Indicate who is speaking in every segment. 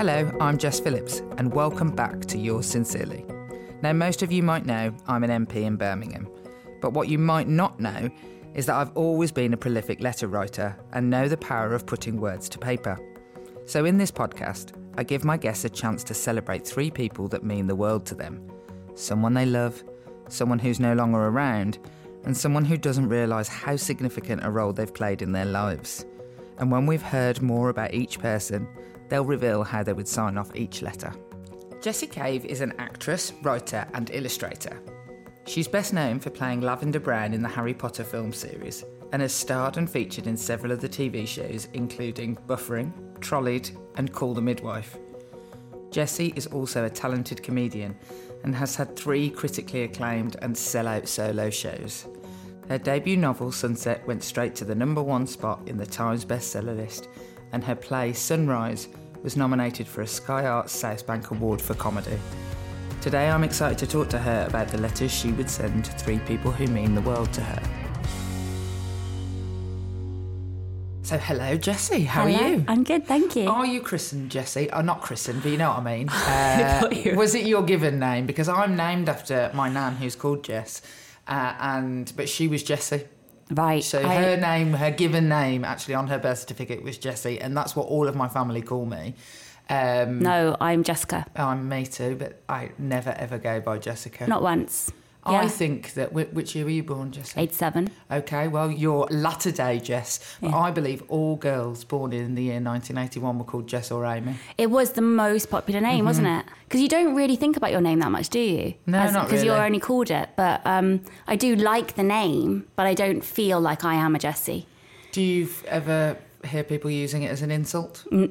Speaker 1: Hello, I'm Jess Phillips, and welcome back to Yours Sincerely. Now, most of you might know I'm an MP in Birmingham, but what you might not know is that I've always been a prolific letter writer and know the power of putting words to paper. So, in this podcast, I give my guests a chance to celebrate three people that mean the world to them someone they love, someone who's no longer around, and someone who doesn't realise how significant a role they've played in their lives. And when we've heard more about each person, they'll reveal how they would sign off each letter. Jessie Cave is an actress, writer, and illustrator. She's best known for playing Lavender Brown in the Harry Potter film series and has starred and featured in several of the TV shows, including Buffering, Trolleyed, and Call the Midwife. Jessie is also a talented comedian and has had three critically acclaimed and sellout solo shows. Her debut novel, Sunset, went straight to the number one spot in the Times bestseller list, and her play, Sunrise, was nominated for a Sky Arts South Bank Award for comedy. Today I'm excited to talk to her about the letters she would send to three people who mean the world to her. So, hello, Jessie. How
Speaker 2: Hello.
Speaker 1: are you?
Speaker 2: I'm good, thank you.
Speaker 1: Are you christened Jessie? Oh, not christened, but you know what I mean. Uh,
Speaker 2: were-
Speaker 1: was it your given name? Because I'm named after my nan, who's called Jess, uh, and but she was Jessie.
Speaker 2: Right.
Speaker 1: So
Speaker 2: I-
Speaker 1: her name, her given name, actually on her birth certificate was Jessie, and that's what all of my family call me. Um,
Speaker 2: no, I'm Jessica.
Speaker 1: I'm me too, but I never ever go by Jessica.
Speaker 2: Not once.
Speaker 1: I think that which year were you born?
Speaker 2: Eight seven.
Speaker 1: Okay, well, you're latter day Jess. But
Speaker 2: Yeah.
Speaker 1: I believe all girls born in the year 1981 were called Jess or Amy.
Speaker 2: It was the most popular name, wasn't it? Because you don't really think about your name that much, do you?
Speaker 1: Mm-hmm. No, not
Speaker 2: Because you're only called it. But um, I do like the name, but I don't feel like I am a Jessie.
Speaker 1: Do you ever hear people using it as an insult? you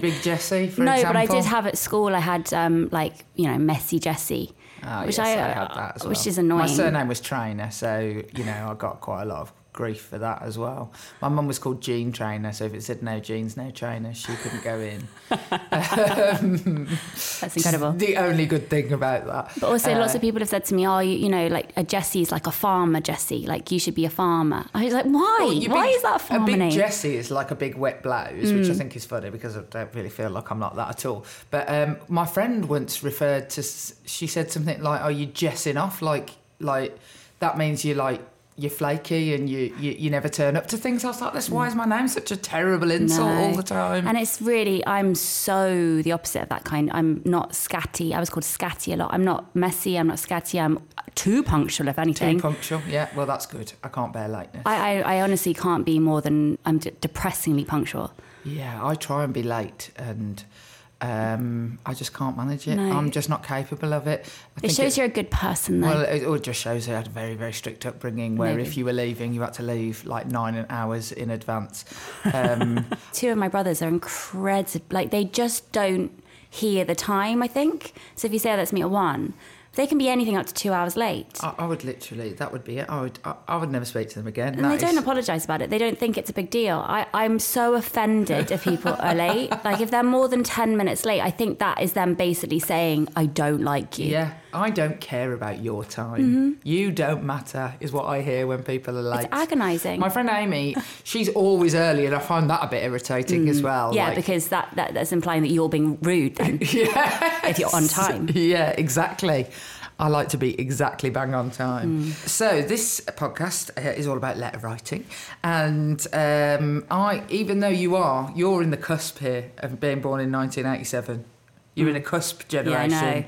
Speaker 1: big Jessie, for
Speaker 2: no,
Speaker 1: example?
Speaker 2: but I did have at school. I had um, like you know messy Jessie,
Speaker 1: Oh,
Speaker 2: which
Speaker 1: yes,
Speaker 2: I, uh,
Speaker 1: had that as well.
Speaker 2: which is annoying.
Speaker 1: My surname was Trainer, so you know I got quite a lot of grief for that as well. My mum was called Jean Trainer, so if it said no jeans, no trainer, she couldn't go in.
Speaker 2: That's incredible.
Speaker 1: The only good thing about that.
Speaker 2: But also,
Speaker 1: Uh,
Speaker 2: lots of people have said to me, "Oh, you, you know, like a Jessie's like a farmer, Jessie. Like you should be a farmer." I was like, "Why?
Speaker 1: Well,
Speaker 2: Why
Speaker 1: big-
Speaker 2: is that a farmer
Speaker 1: A big
Speaker 2: name?" Mm.
Speaker 1: Jessie is like a big wet blouse, which I think is funny because I don't really feel like I'm not that at all. But um, my friend once referred to, she said something like, "Are you jessing off? Like, like that means you're like." You're flaky and you, you, you never turn up to things. I was like, "This why is my name such a terrible insult
Speaker 2: No.
Speaker 1: all the time?"
Speaker 2: And it's really, I'm so the opposite of that kind. I'm not scatty. I was called scatty a lot. I'm not messy. I'm not scatty. I'm too punctual, if anything.
Speaker 1: Too punctual. Yeah, well, that's good. I can't bear lateness.
Speaker 2: I, I, I honestly can't be more than, I'm d- depressingly punctual.
Speaker 1: Yeah, I try and be late, and um, I just can't manage it.
Speaker 2: No.
Speaker 1: I'm just not capable of it. I
Speaker 2: It
Speaker 1: think
Speaker 2: shows you're a good person, though.
Speaker 1: Well, it, it just shows I had a very, very strict upbringing where
Speaker 2: Maybe.
Speaker 1: if you were leaving, you had to leave like nine hours in advance. Um,
Speaker 2: Two of my brothers are incredible. Like, they just don't hear the time, I think. So if you say, oh, let's meet at one, they can be anything up to two hours late.
Speaker 1: I, I would literally, that would be it. I would, I, I would never speak to them again.
Speaker 2: And
Speaker 1: That
Speaker 2: they don't
Speaker 1: is-
Speaker 2: apologise about it. They don't think it's a big deal. I, I'm so offended if people are late. Like if they're more than 10 minutes late, I think that is them basically saying, I don't like you.
Speaker 1: Yeah, I don't care about your time. You don't matter, is what I hear when people are late.
Speaker 2: Mm-hmm. It's agonising.
Speaker 1: My friend Amy, she's always early, and I find that a bit irritating as well.
Speaker 2: Mm. yeah,
Speaker 1: like-
Speaker 2: because that, that that's implying that you're being rude then
Speaker 1: yeah,
Speaker 2: if you're on time.
Speaker 1: Yeah, exactly. I like to be exactly bang on time. So this podcast uh, is all about letter writing, and um, I, even though you are, you're in the cusp here of being born in 1987. You're in a cusp generation.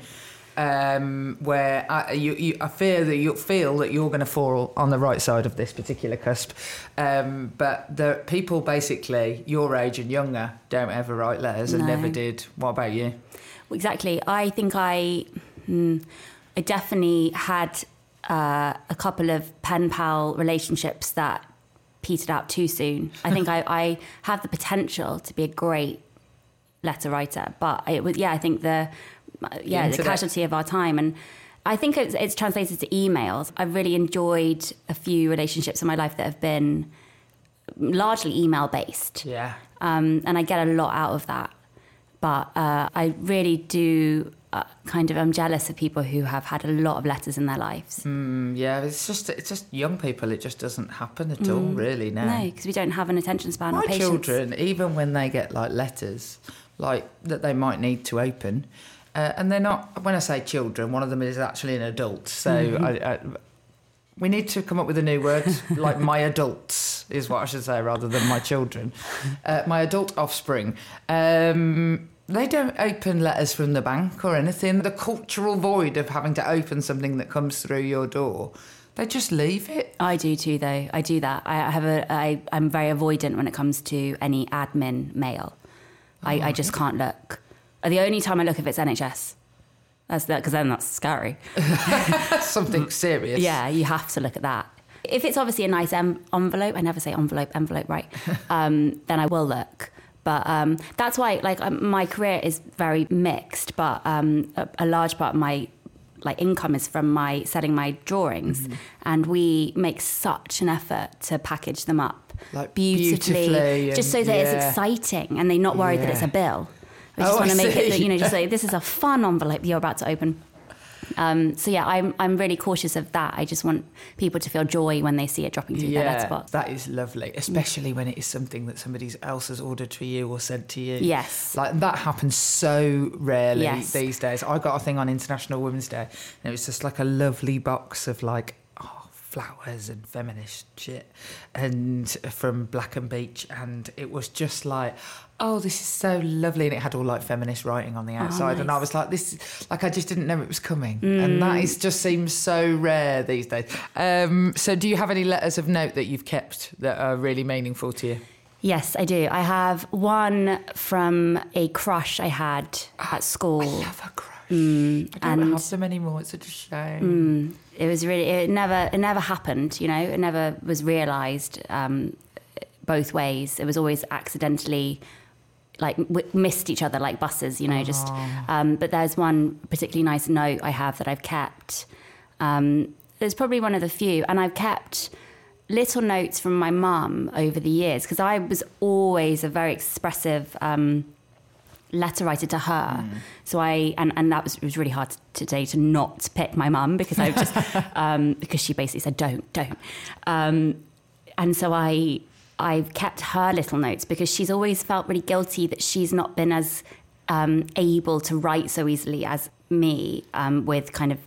Speaker 1: Um, where I, you, you, I fear that you feel that you're going to fall on the right side of this particular cusp, um, but the people basically your age and younger don't ever write letters and
Speaker 2: No.
Speaker 1: never did. What about you?
Speaker 2: Exactly. I think I, mm, I definitely had uh, a couple of pen pal relationships that petered out too soon. I think I, I have the potential to be a great letter writer, but it was yeah. I think the yeah the casualty of our time and. I think it's, it's translated to emails. I've really enjoyed a few relationships in my life that have been largely email based
Speaker 1: Yeah.
Speaker 2: um, and I get a lot out of that. But uh, I really do uh, kind of. I'm jealous of people who have had a lot of letters in their lives.
Speaker 1: Mm, yeah, it's just it's just young people. It just doesn't happen at all, really. Now,
Speaker 2: No, because we don't have an attention span or
Speaker 1: my
Speaker 2: patience.
Speaker 1: children, even when they get like letters, like that they might need to open, uh, and they're not. When I say children, one of them is actually an adult. So
Speaker 2: Mm-hmm.
Speaker 1: I, I, we need to come up with a new word, like my adults is what I should say, rather than my children. Uh, my adult offspring. Um, they don't open letters from the bank or anything. The cultural void of having to open something that comes through your door, they just leave it.
Speaker 2: I do too, though. I do that. I I have a. I, I'm very avoidant when it comes to any admin mail. I, I just can't look. The only time I look if it's NHS. That's that because then that's scary.
Speaker 1: Something serious.
Speaker 2: Yeah, you have to look at that. If it's obviously a nice em- envelope, I never say envelope, envelope, right? Um, then I will look. But um, that's why, like, um, my career is very mixed. But um, a, a large part of my like income is from my selling my drawings,
Speaker 1: Mm-hmm.
Speaker 2: and we make such an effort to package them up
Speaker 1: Like,
Speaker 2: beautifully,
Speaker 1: beautifully
Speaker 2: just so that
Speaker 1: yeah.
Speaker 2: it's exciting, and they're not worried that it's a bill. We just
Speaker 1: Oh, I
Speaker 2: want to make it that you know, just like this is a fun envelope you're about to open. Um, so yeah, I'm I'm really cautious of that. I just want people to feel joy when they see it dropping through their letterbox.
Speaker 1: that is lovely, especially when it is something that somebody else has ordered for you or sent to you.
Speaker 2: Yes.
Speaker 1: like that happens so rarely
Speaker 2: Yes.
Speaker 1: these days. I got a thing on International Women's Day, and it was just like a lovely box of like. Oh, flowers and feminist shit and from Black and Beach and it was just like oh this is so lovely and it had all like feminist writing on the oh, outside and I was like this like I just didn't know it was coming and that mm. is just seems so rare these days. Um, so do you have any letters of note that you've kept that are really meaningful to you?
Speaker 2: Yes, I do. I have one from a crush I had at school.
Speaker 1: I love a crush. Mm, I don't
Speaker 2: and-
Speaker 1: have them anymore it's such a shame mm.
Speaker 2: It was really it never it never happened. You know, it never was realised um, both ways. It was always accidentally like w- missed each other like buses. You know, just. Um, but there's one particularly nice note I have that I've kept. Um, it's probably one of the few, and I've kept little notes from my mum over the years because I was always a very expressive. Um, letter writer to her. So I and, and that was it was really hard today to not pick my mum because I just um, because she basically said don't don't. Um, and so I I've kept her little notes because she's always felt really guilty that she's not been as um, able to write so easily as me um, with kind of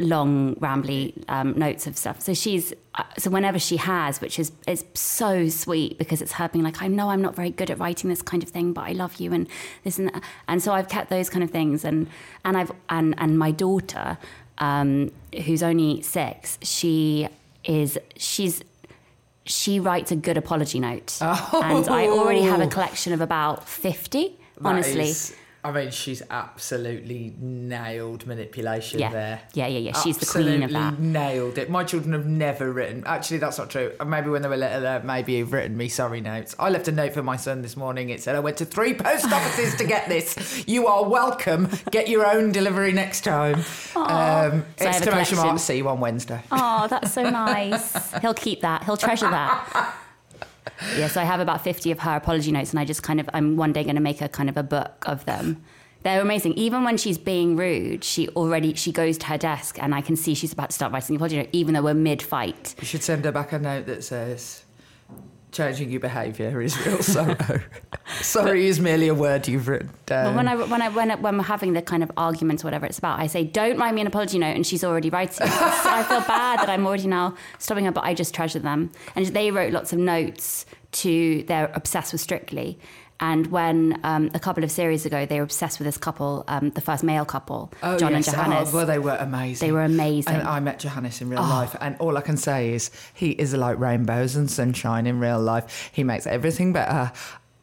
Speaker 2: long rambly um, notes of stuff. So she's uh, so whenever she has, which is it's so sweet because it's her being like, I know I'm not very good at writing this kind of thing, but I love you and this and that. And so I've kept those kind of things and and I've and and my daughter, um, who's only six, she is she's she writes a good apology note, and I already have a collection of about fifty.
Speaker 1: That
Speaker 2: honestly,
Speaker 1: is- I mean, she's absolutely nailed manipulation
Speaker 2: Yeah.
Speaker 1: there.
Speaker 2: Yeah, yeah, yeah. She's the queen of that.
Speaker 1: Absolutely Nailed it. My children have never written. Actually, that's not true. Maybe when they were little, maybe you've written me sorry notes. I left a note for my son this morning. It said, I went to three post offices to get this. You are welcome. Get your own delivery next time. Um,
Speaker 2: So have
Speaker 1: exclamation mark, see you on Wednesday.
Speaker 2: Oh, that's so nice. He'll keep that. He'll treasure that. Yeah, so I have about 50 of her apology notes, and I just kind of, I'm one day going to make a kind of a book of them. They're amazing. Even when she's being rude, she already, she goes to her desk, and I can see she's about to start writing the apology note, even though we're mid fight.
Speaker 1: You should send her back a note that says, changing your behaviour is real sorrow. Sorry is merely a word you've written down.
Speaker 2: But when I when I when I, when we're having the kind of arguments or whatever it's about, I say, "Don't write me an apology note," and she's already writing. so I feel bad that I'm already now stopping her, but I just treasure them. And they wrote lots of notes to. They're obsessed with Strictly. And when um, a couple of series ago, they were obsessed with this couple, um, the first male couple,
Speaker 1: Oh,
Speaker 2: John
Speaker 1: yes.
Speaker 2: and Johannes.
Speaker 1: Oh, well, they were amazing.
Speaker 2: They were amazing. Oh.
Speaker 1: And I met Johannes in real life, and all I can say is he is like rainbows and sunshine in real life. He makes everything better.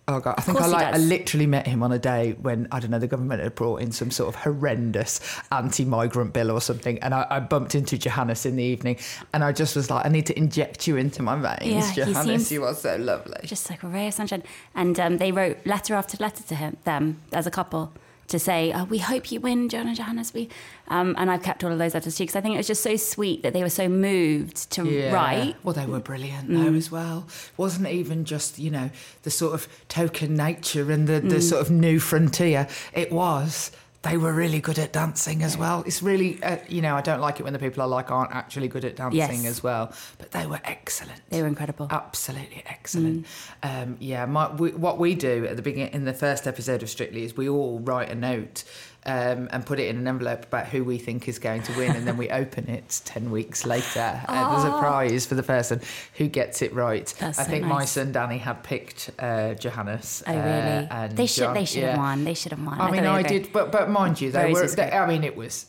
Speaker 1: Oh god, I think I like. I literally met him on a day when I don't know the government had brought in some sort of horrendous anti-migrant bill or something, and I, I bumped into Johannes in the evening, and I just was like, I need to inject you into my veins,
Speaker 2: Yeah,
Speaker 1: Johannes. you are so lovely.
Speaker 2: just like a ray of sunshine. And um, they wrote letter after letter to him, them as a couple, to say, oh, "We hope you win, John and Johannes." We, um, and I've kept all of those letters too because I think it was just so sweet that they were so moved to write.
Speaker 1: Well, they were brilliant
Speaker 2: Mm.
Speaker 1: though as well. Wasn't even just you know the sort of token nature and the,
Speaker 2: Mm.
Speaker 1: the sort of new frontier. It was. They were really good at dancing as well. It's really, uh, you know, I don't like it when the people I like aren't actually good at dancing
Speaker 2: Yes.
Speaker 1: as well. But they were excellent.
Speaker 2: They were incredible.
Speaker 1: Absolutely excellent.
Speaker 2: Mm.
Speaker 1: Um, yeah, my, we, what we do at the beginning in the first episode of Strictly is we all write a note um, and put it in an envelope about who we think is going to win, and then we open it ten weeks later as a prize for the person who gets it right.
Speaker 2: That's
Speaker 1: I
Speaker 2: so
Speaker 1: think my son Danny had picked uh, Johannes.
Speaker 2: Oh, really?
Speaker 1: uh, and
Speaker 2: they should.
Speaker 1: John-
Speaker 2: They should
Speaker 1: yeah.
Speaker 2: have won. They should have won.
Speaker 1: I
Speaker 2: thought
Speaker 1: mean, I
Speaker 2: great.
Speaker 1: did, but but mind you, they
Speaker 2: Rose
Speaker 1: were. They. I mean, it was.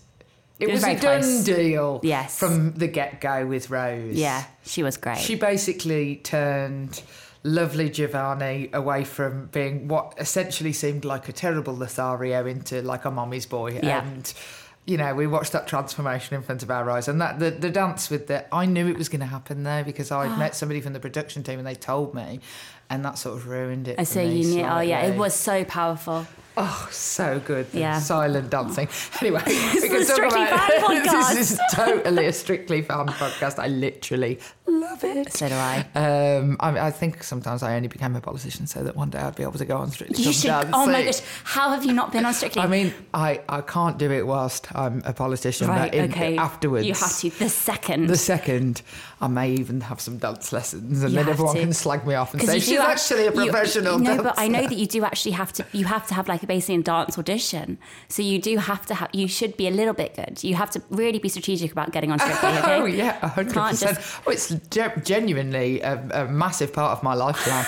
Speaker 1: It,
Speaker 2: It was
Speaker 1: was, a done
Speaker 2: close.
Speaker 1: deal.
Speaker 2: Yes.
Speaker 1: From the get go with Rose.
Speaker 2: Yeah, she was great.
Speaker 1: She basically turned lovely Giovanni away from being what essentially seemed like a terrible Lothario into like a mommy's boy.
Speaker 2: Yeah.
Speaker 1: And you know, we watched that transformation in front of our eyes, and that the, the dance with the I knew it was going to happen there because I'd ah. met somebody from the production team and they told me, and that sort of ruined it.
Speaker 2: I
Speaker 1: me
Speaker 2: you knew. Oh yeah, it was so powerful.
Speaker 1: Oh, so good. the
Speaker 2: Yeah.
Speaker 1: Silent dancing. Anyway, we
Speaker 2: is a Strictly Fan podcast.
Speaker 1: this is totally a strictly fan podcast. I literally love it.
Speaker 2: So do I.
Speaker 1: Um, I, I think sometimes I only became a politician so that one day I'd be able to go on Strictly
Speaker 2: You should.
Speaker 1: Dancing.
Speaker 2: Oh my gosh, how have you not been on Strictly?
Speaker 1: I mean, I, I can't do it whilst I'm a politician.
Speaker 2: right?
Speaker 1: but in-
Speaker 2: okay.
Speaker 1: Afterwards,
Speaker 2: you have to. The second.
Speaker 1: The second, I may even have some dance lessons, and
Speaker 2: You
Speaker 1: then everyone
Speaker 2: to.
Speaker 1: can slag me off and say she's actually a
Speaker 2: you-
Speaker 1: professional
Speaker 2: no,
Speaker 1: dancer.
Speaker 2: but I know that you do actually have to. You have to have like basically a dance audition. So you do have to have. You should be a little bit good. You have to really be strategic about getting on Strictly. Okay?
Speaker 1: Oh yeah, a hundred
Speaker 2: Can't
Speaker 1: percent.
Speaker 2: just-
Speaker 1: Oh, it's ge- genuinely a, a massive part of my life plan.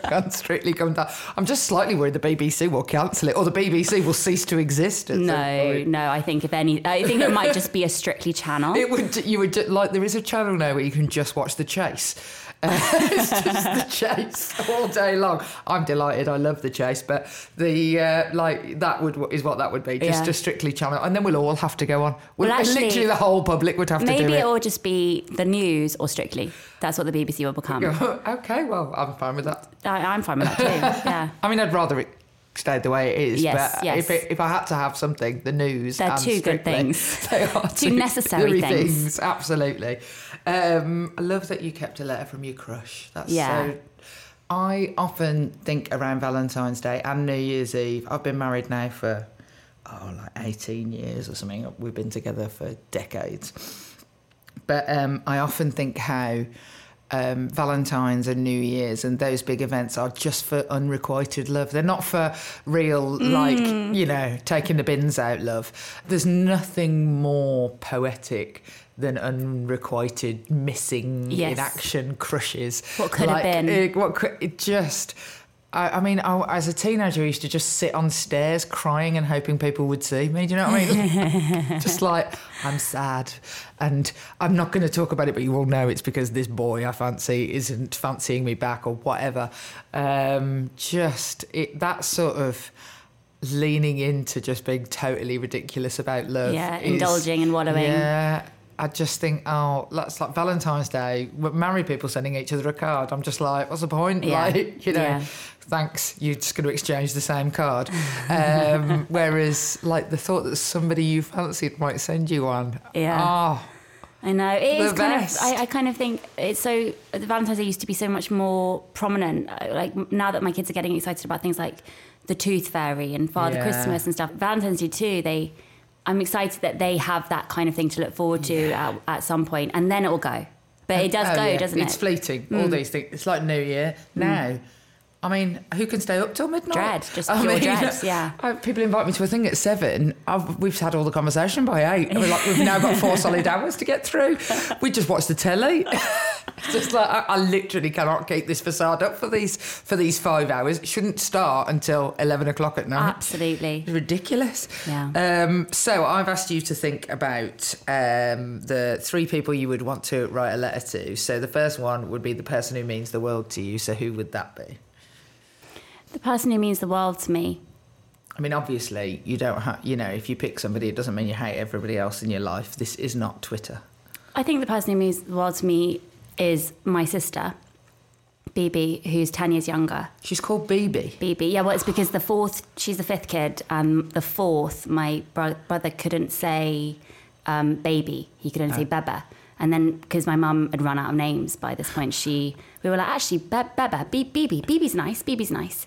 Speaker 1: Can't strictly come down. I'm just slightly worried the BBC will cancel it, or the BBC will cease to exist.
Speaker 2: No, no. I think if any, I think it might just be a Strictly channel.
Speaker 1: It would. You would like. There is a channel now where you can just watch the chase. It's just the chase all day long. I'm delighted. I love the chase, but the uh, like that would is what that would be. Just
Speaker 2: Yeah.
Speaker 1: a strictly channel, and then we'll all have to go on. We'll,
Speaker 2: Well, actually,
Speaker 1: literally, the whole public would have to
Speaker 2: Maybe
Speaker 1: do
Speaker 2: it
Speaker 1: it.
Speaker 2: will just be the news or Strictly. That's what the BBC will become.
Speaker 1: okay, well, I'm fine with that.
Speaker 2: I, I'm fine with that too. Yeah.
Speaker 1: I mean, I'd rather it stayed the way it is.
Speaker 2: Yes,
Speaker 1: but
Speaker 2: yes.
Speaker 1: If, it, if I had to have something, the news.
Speaker 2: They're
Speaker 1: and
Speaker 2: two good things.
Speaker 1: They are
Speaker 2: Two necessary things.
Speaker 1: Absolutely. Um, I love that you kept a letter from your crush. That's
Speaker 2: Yeah.
Speaker 1: so. I often think around Valentine's Day and New Year's Eve. I've been married now for oh, like 18 years or something. We've been together for decades. But um, I often think how um, Valentine's and New Year's and those big events are just for unrequited love. They're not for real, like, you know, taking the bins out love. There's nothing more poetic than unrequited missing
Speaker 2: Yes.
Speaker 1: in action crushes.
Speaker 2: What could have been.
Speaker 1: It, what could, it just. I, I mean, I, as a teenager, I used to just sit on stairs crying and hoping people would see me. Do you know what I mean? just like, I'm sad. And I'm not going to talk about it, but you all know it's because this boy I fancy isn't fancying me back or whatever. Um, just it, that sort of leaning into just being totally ridiculous about love.
Speaker 2: Yeah,
Speaker 1: is-
Speaker 2: indulging and wallowing.
Speaker 1: Yeah. I just think, oh, that's like Valentine's Day. with Married people sending each other a card. I'm just like, what's the point?
Speaker 2: Yeah.
Speaker 1: Like, you know,
Speaker 2: Yeah.
Speaker 1: thanks. You're just going to exchange the same card. Um, whereas, like, the thought that somebody you fancied might send you one.
Speaker 2: Yeah.
Speaker 1: Oh,
Speaker 2: I know it is kind of. I, I kind of think it's so. The Valentine's Day used to be so much more prominent. Uh, Like now that my kids are getting excited about things like the Tooth Fairy and Father
Speaker 1: Yeah.
Speaker 2: Christmas and stuff. Valentine's Day too. They, I'm excited that they have that kind of thing to look forward to at, at some point, and then it will go. But it does
Speaker 1: Oh,
Speaker 2: go,
Speaker 1: yeah.
Speaker 2: doesn't
Speaker 1: It's
Speaker 2: it? It's
Speaker 1: fleeting. All mm. these things. It's like New Year mm. now. I mean, who can stay up till midnight?
Speaker 2: Dread, just
Speaker 1: I
Speaker 2: pure dread, yeah.
Speaker 1: I- people invite me to a thing at seven. I've, we've had all the conversation by eight. We're like, we've now got four solid hours to get through. We just watch the telly. it's just like I, I literally cannot keep this facade up for these for these five hours. It shouldn't start until eleven o'clock at night.
Speaker 2: Absolutely.
Speaker 1: It's ridiculous.
Speaker 2: Yeah.
Speaker 1: Um, so I've asked you to think about um, the three people you would want to write a letter to. So the first one would be the person who means the world to you. So who would that be?
Speaker 2: The person who means the world to me.
Speaker 1: I mean, obviously, you don't have, you know, if you pick somebody, it doesn't mean you hate everybody else in your life. This is not Twitter.
Speaker 2: I think the person who means the world to me is my sister, Bebe, who's 10 years younger.
Speaker 1: She's called Bebe.
Speaker 2: Bebe. Yeah, well, it's because the fourth, she's the fifth kid, and the fourth, my bro- brother couldn't say um, baby. He could only say Beba. And then, because my mum had run out of names by this point, she, we were like, actually, Be- Beba, Bebe. Bebe's nice. Bebe's nice.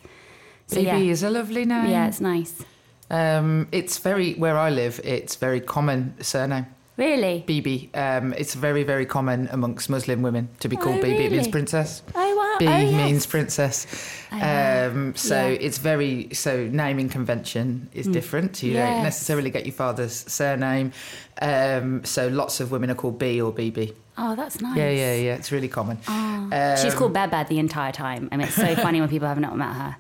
Speaker 2: So,
Speaker 1: BB
Speaker 2: yeah.
Speaker 1: is a lovely name.
Speaker 2: Yeah, it's nice.
Speaker 1: Um, it's very, where I live, it's very common surname.
Speaker 2: Really?
Speaker 1: BB. Um, it's very, very common amongst Muslim women to be called
Speaker 2: Oh,
Speaker 1: BB. It means princess.
Speaker 2: Oh, wow.
Speaker 1: B
Speaker 2: oh, yes.
Speaker 1: means princess.
Speaker 2: Oh, wow.
Speaker 1: Um, so
Speaker 2: Yeah.
Speaker 1: it's very so naming convention is different. You don't necessarily get your father's surname. Um, so lots of women are called B or BB.
Speaker 2: Oh, that's nice.
Speaker 1: Yeah, yeah, yeah. It's really common.
Speaker 2: Oh. She's
Speaker 1: Um,
Speaker 2: called Beba the entire time. I mean, it's so funny when people have not met her.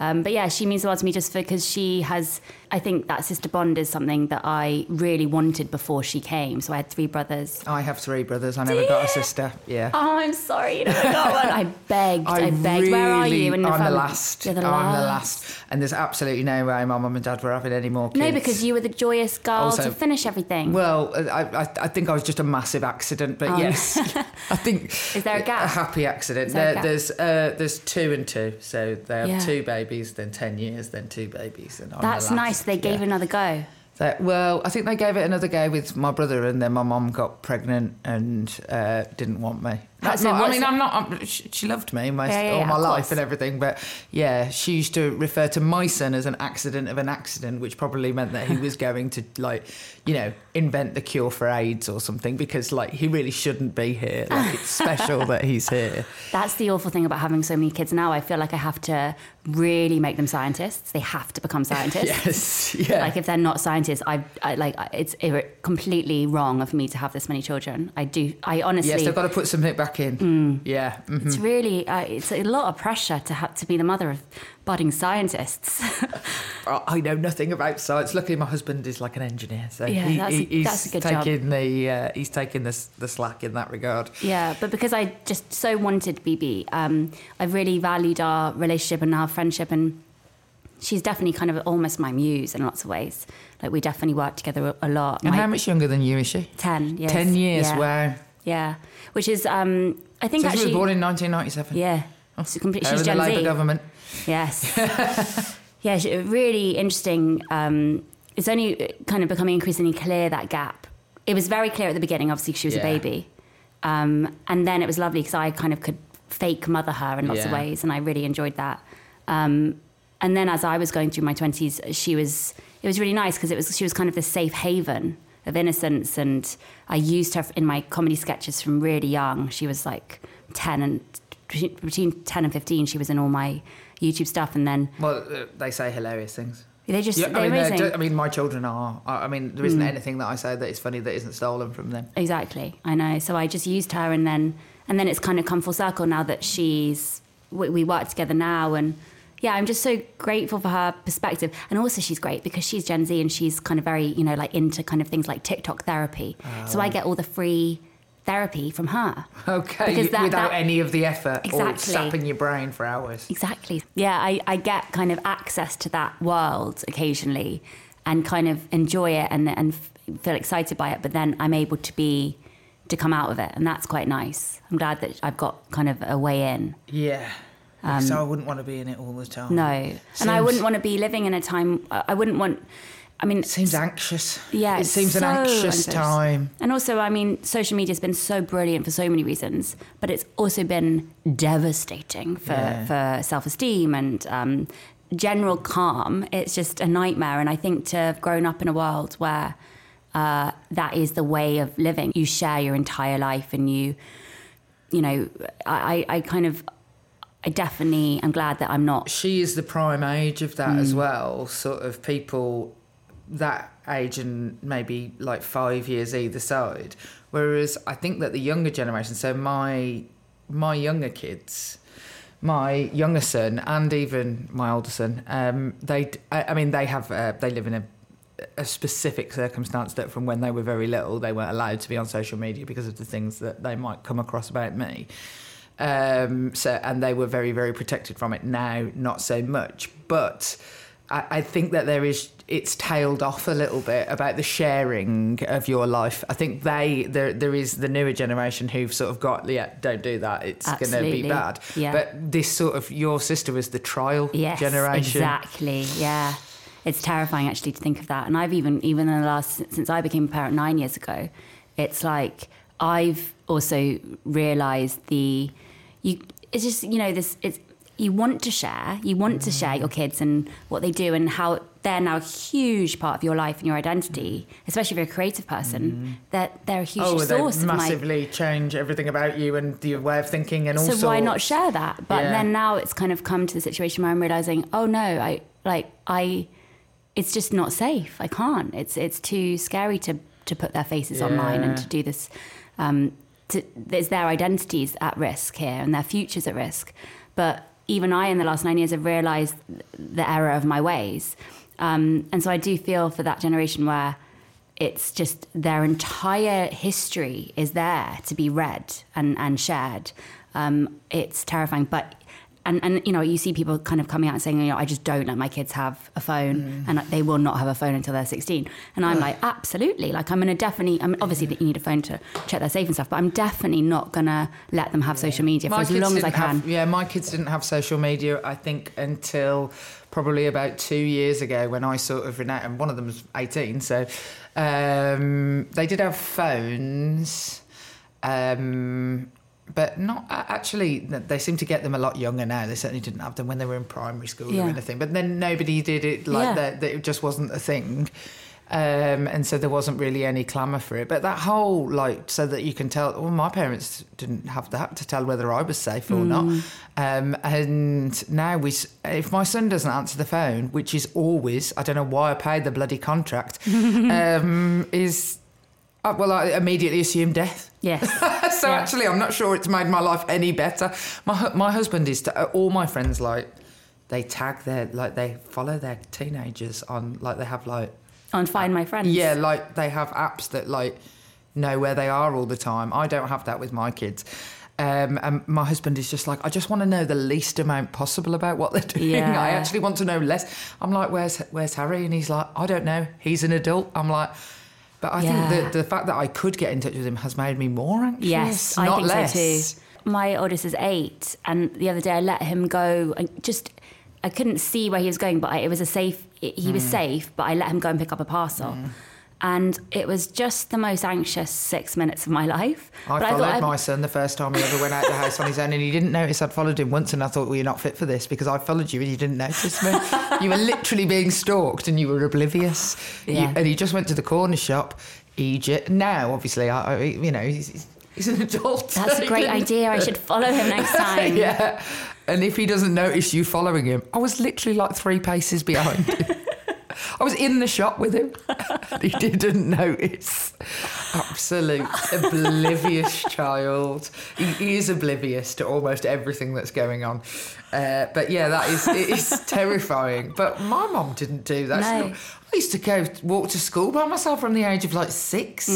Speaker 2: Um, but yeah, she means a lot to me just because she has. I think that sister bond is something that I really wanted before she came. So I had three brothers.
Speaker 1: I have three brothers. I never got a sister. Yeah.
Speaker 2: Oh, I'm sorry, you never got one. I begged. I, begged. Where are you?
Speaker 1: I'm
Speaker 2: the
Speaker 1: last. I'm the
Speaker 2: last.
Speaker 1: And there's absolutely no way my mum and dad were having any more kids.
Speaker 2: No, because you were the joyous girl
Speaker 1: Also-
Speaker 2: to finish everything.
Speaker 1: Well, I, I, I think I was just a massive accident, but
Speaker 2: Oh.
Speaker 1: yes, I think
Speaker 2: Is there a gap?
Speaker 1: A happy accident.
Speaker 2: Is there a
Speaker 1: there's uh, there's two and two, so they have
Speaker 2: Yeah.
Speaker 1: two babies, then ten years, then two babies, and I'm the
Speaker 2: That's
Speaker 1: last.
Speaker 2: nice. They gave
Speaker 1: Yeah.
Speaker 2: another go.
Speaker 1: That- well, I think they gave it another go with my brother, and then my mum got pregnant and uh, didn't want me. That's not. I mean, I'm not. I'm, she, she loved me my,
Speaker 2: Yeah, yeah,
Speaker 1: all
Speaker 2: yeah,
Speaker 1: my life
Speaker 2: course.
Speaker 1: and everything, but yeah, she used to refer to my son as an accident of an accident, which probably meant that he was going to like, you know, invent the cure for AIDS or something because like he really shouldn't be here. Like it's special that he's here.
Speaker 2: That's the awful thing about having so many kids now. I feel like I have to really make them scientists. They have to become scientists.
Speaker 1: Yes. Yeah.
Speaker 2: Like if they're not scientists, I, I like it's completely wrong of me to have this many children. I do. I honestly.
Speaker 1: yes, they've got to put something back in. Yeah. mhm.
Speaker 2: it's really uh, it's a lot of pressure to have to be the mother of budding scientists.
Speaker 1: I I know nothing about science. Luckily, my husband is like an engineer, so
Speaker 2: Yeah,
Speaker 1: he,
Speaker 2: that's
Speaker 1: he- he's
Speaker 2: that's a good job.
Speaker 1: taking the uh, he's taking the the slack in that regard.
Speaker 2: yeah, but because I just so wanted Bebe, um, I've really valued our relationship and our friendship and. She's definitely kind of almost my muse in lots of ways. Like we definitely work together a a lot.
Speaker 1: And
Speaker 2: My-
Speaker 1: how much younger than you is she?
Speaker 2: Ten years.
Speaker 1: Ten years.
Speaker 2: Yeah.
Speaker 1: Wow.
Speaker 2: Yeah, which is um, I think
Speaker 1: So she was born in 1997.
Speaker 2: yeah, a complete, she's
Speaker 1: in the Labour
Speaker 2: Z.
Speaker 1: government.
Speaker 2: Yes. yeah, she- really interesting. Um, it's only kind of becoming increasingly clear that gap. It was very clear at the beginning, obviously, 'cause she was
Speaker 1: Yeah.
Speaker 2: a baby. Um, and then it was lovely because I kind of could fake mother her in lots of ways, and I really enjoyed that. Um, and then as I was going through my 20s, she was, it was really nice because it was, she was kind of this safe haven of innocence. And I used her in my comedy sketches from really young. She was like 10 and between 10 and 15, she was in all my YouTube stuff. And then
Speaker 1: Well, uh, they say hilarious things.
Speaker 2: they just,
Speaker 1: Yeah,
Speaker 2: they're
Speaker 1: I mean,
Speaker 2: amazing.
Speaker 1: I mean, my children are. I mean, there isn't anything that I say that is funny that isn't stolen from them.
Speaker 2: Exactly, I know. So I just used her, and then and then it's kind of come full circle now that she's we, we work together now, and yeah, I'm just so grateful for her perspective, and also she's great because she's Gen Z and she's kind of very you know like into kind of things like TikTok therapy. So. I ah. get all the free therapy from her.
Speaker 1: Okay,
Speaker 2: Because that-
Speaker 1: without
Speaker 2: that-
Speaker 1: any of the effort or
Speaker 2: Exactly.
Speaker 1: sapping your brain for hours.
Speaker 2: Exactly. Yeah, I, I get kind of access to that world occasionally and kind of enjoy it and, and feel excited by it, but then I'm able to be, to come out of it. And that's quite nice. I'm glad that I've got kind of a way in.
Speaker 1: Yeah. So I wouldn't want to be in it all the time.
Speaker 2: Um, No. and I wouldn't want to be living in a time, I wouldn't want, I mean,
Speaker 1: It seems anxious.
Speaker 2: yeah,
Speaker 1: It seems an anxious
Speaker 2: anxious.
Speaker 1: time.
Speaker 2: And also, I mean, social media has been so brilliant for so many reasons, but it's also been devastating for,
Speaker 1: Yeah.
Speaker 2: for self esteem and um, general calm. It's just a nightmare. And I think to have grown up in a world where uh, that is the way of living, you share your entire life and you you know, I, I kind of, I definitely am glad that I'm not.
Speaker 1: She is the prime age of that as well. Sort of people that age and maybe like five years either side. Whereas I think that the younger generation, so my my younger kids, my younger son and even my older son, um, they, I, I mean, they have, uh, they live in a a specific circumstance that from when they were very little they weren't allowed to be on social media because of the things that they might come across about me um, so and they were very very protected from it. Now not so much. But I, I think that there is it's tailed off a little bit about the sharing of your life. I think they there there is the newer generation who've sort of got yeah don't do that. It's going to be bad.
Speaker 2: Yeah.
Speaker 1: but this sort of your sister was the trial
Speaker 2: Yes,
Speaker 1: generation.
Speaker 2: exactly. Yeah, it's terrifying actually to think of that. And I've even even in the last since I became a parent nine years ago, it's like I've also realised the you. It's just you know this. It's you want to share. You want to share your kids and what they do and how they're now a huge part of your life and your identity, especially if you're a creative person. That they're a huge
Speaker 1: Oh, they
Speaker 2: source of my
Speaker 1: massively change everything about you and your way of thinking and all
Speaker 2: so why not share that but
Speaker 1: Yeah.
Speaker 2: then now it's kind of come to the situation where i'm realizing oh no i like i it's just not safe i can't it's it's too scary to to put their faces online and to do this um to, there's their identities at risk here and their futures at risk. But even i in the last nine years have realized the error of my ways. Um, and so i do feel for that generation where it's just their entire history is there to be read and, and shared. Um, it's terrifying, but and, and you know you see people kind of coming out and saying, you know, I just don't let my kids have a phone, and they will not have a phone until they're 16. And I'm like, absolutely, like I'm gonna definitely. I mean, obviously that you need a phone to check their safe and stuff, but I'm definitely not gonna let them have social media for as long as I can.
Speaker 1: have- yeah, my kids didn't have social media, I think, until probably about two years ago when I sort of renounced, and one of them was 18, so um, they did have phones. Um, but not actually. They seem to get them a lot younger now. They certainly didn't have them when they were in primary school
Speaker 2: Yeah.
Speaker 1: or anything. But then nobody did it like
Speaker 2: Yeah.
Speaker 1: that. It just wasn't a thing. Um, and so there wasn't really any clamour for it. But that whole like so that you can tell. Well, my parents didn't have that to tell whether I was safe or not. Um, and now we, if my son doesn't answer the phone, which is always, I don't know why I paid the bloody contract, um, is. Uh, well, I immediately assume death.
Speaker 2: Yes.
Speaker 1: so
Speaker 2: Yeah.
Speaker 1: actually, I'm not sure it's made my life any better. My my husband is. To, all my friends like they tag their like they follow their teenagers on like they have like
Speaker 2: On Find My Friends.
Speaker 1: yeah like they have apps that like know where they are all the time. I don't have that with my kids. Um, and my husband is just like, I just want to know the least amount possible about what they're doing.
Speaker 2: Yeah.
Speaker 1: I actually want to know less. I'm like, where's where's Harry? And he's like, I don't know. He's an adult. I'm like, but I
Speaker 2: Yeah.
Speaker 1: think the the fact that I could get in touch with him has made me more anxious.
Speaker 2: Yes,
Speaker 1: not
Speaker 2: I think
Speaker 1: less.
Speaker 2: so too. My oldest is eight, and the other day I let him go. And just, I couldn't see where he was going, but I, it was a safe. It, he was
Speaker 1: Mm.
Speaker 2: safe, but I let him go and pick up a parcel, and it was just the most anxious six minutes of my life.
Speaker 1: I
Speaker 2: but
Speaker 1: followed
Speaker 2: I
Speaker 1: my son the first time he ever went out the house on his own, and he didn't notice I'd followed him once. And I thought, well, you're not fit for this because I followed you and you didn't notice me. you were literally being stalked and you were oblivious. You- and he just went to the corner shop, Egypt. Now, obviously, I, I you know, he's, he's an adult.
Speaker 2: that's a great idea. I should follow him next time.
Speaker 1: yeah. And if he doesn't notice you following him, I was literally like three paces behind him. I was in the shop with him. he didn't notice. Absolute oblivious child. He, he is oblivious to almost everything that's going on. Uh, but yeah, that is it is terrifying. But my mom didn't do that.
Speaker 2: No.
Speaker 1: I used to go walk to school by myself from the age of like six.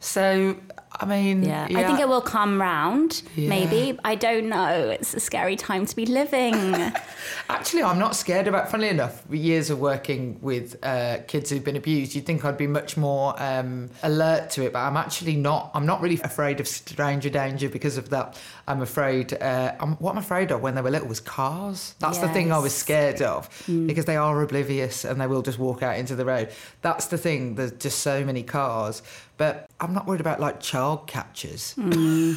Speaker 1: So I mean,
Speaker 2: Mm. Yeah. I think it will come round,
Speaker 1: Yeah.
Speaker 2: maybe. I don't know. It's a scary time to be living.
Speaker 1: Actually, I'm not scared about. Funnily enough, years of working with uh, kids who've been abused, you'd think I'd be much more um, alert to it, but I'm actually not. I'm not really afraid of stranger danger because of that. I'm afraid. Uh, I'm, what I'm afraid of when they were little was cars. That's the thing I was scared of because they are oblivious and they will just walk out into the road. That's the thing. There's just so many cars, but I'm not worried about like child catchers. Hmm.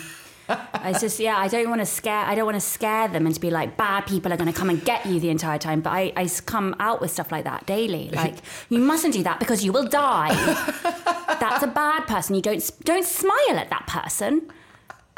Speaker 2: It's just yeah, I don't want to scare. I don't want to scare them and to be like bad people are going to come and get you the entire time. But I, I come out with stuff like that daily. Like you mustn't do that because you will die. That's a bad person. You don't don't smile at that person.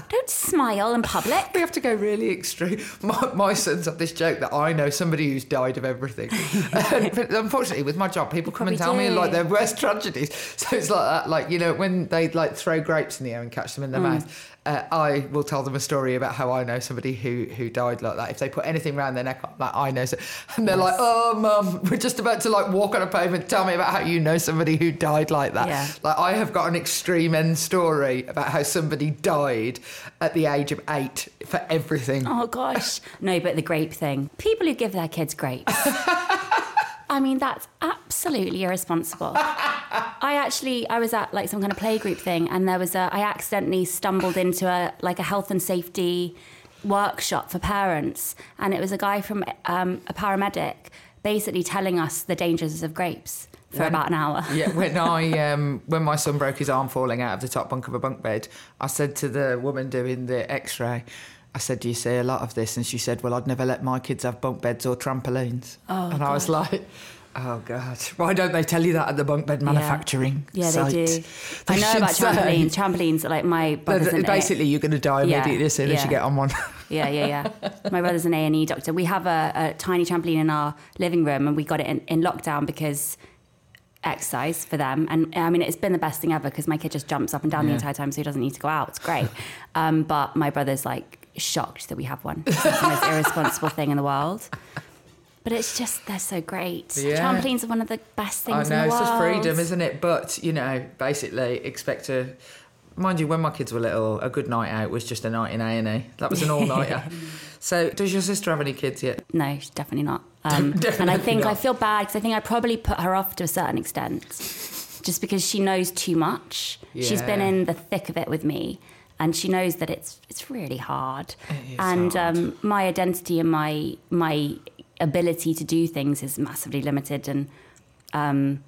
Speaker 2: Don't smile in public.
Speaker 1: We have to go really extreme. My, my sons have this joke that I know somebody who's died of everything. And- but unfortunately, with my job, people come and tell
Speaker 2: probably
Speaker 1: me like their worst tragedies. So it's like that, like you know, when they like throw grapes in the air and catch them in their
Speaker 2: Mm.
Speaker 1: mouth. Uh, I will tell them a story about how I know somebody who who died like that. If they put anything around their neck, like I know, so, and they're like, "Oh, mum, we're just about to like walk on a pavement. Tell me about how you know somebody who died like that."
Speaker 2: Yeah.
Speaker 1: Like I have got an extreme end story about how somebody died at the age of eight for everything.
Speaker 2: Oh gosh. No, but the grape thing. People who give their kids grapes. I mean, that's absolutely irresponsible. I actually, I was at like some kind of playgroup thing, and there was a, I accidentally stumbled into a like a health and safety workshop for parents, and it was a guy from um, a paramedic basically telling us the dangers of grapes for
Speaker 1: When-
Speaker 2: about an hour.
Speaker 1: yeah, when I um, when my son broke his arm falling out of the top bunk of a bunk bed, I said to the woman doing the X-ray, I said, "Do you see a lot of this?" And she said, "Well, I'd never let my kids have bunk beds or trampolines."
Speaker 2: Oh,
Speaker 1: and I was like. Oh God! Why don't they tell you that at the bunk bed manufacturing?
Speaker 2: Yeah,
Speaker 1: site?
Speaker 2: they do.
Speaker 1: They
Speaker 2: I know about
Speaker 1: say-
Speaker 2: trampolines. Trampolines are like my brother's A-
Speaker 1: basically, you're going to die
Speaker 2: Yeah,
Speaker 1: immediately as soon as you get on one.
Speaker 2: Yeah, yeah, yeah. My brother's an A and E doctor. We have a, a tiny trampoline in our living room, and we got it in, in lockdown because exercise for them. And I mean, it's been the best thing ever because my kid just jumps up and down the entire time, so he doesn't need to go out. It's great. Um, but my brother's like shocked that we have one. It's the most irresponsible thing in the world. But it's just they're so great.
Speaker 1: Yeah.
Speaker 2: Trampolines are one of the best
Speaker 1: I
Speaker 2: things
Speaker 1: know
Speaker 2: in the world.
Speaker 1: I know it's just freedom, isn't it? But you know, basically, expect to. Mind you, when my kids were little, a good night out was just a night in A and E. That was an all nighter. so, does your sister have any kids yet?
Speaker 2: No, she's definitely not. Um, and I think I feel bad because I think I probably put her off to a certain extent, just because she knows too much. She's been in the thick of it with me, and she knows that it's it's really hard.
Speaker 1: It
Speaker 2: and
Speaker 1: hard.
Speaker 2: Um, my identity and my my ability to do things is massively limited, and um,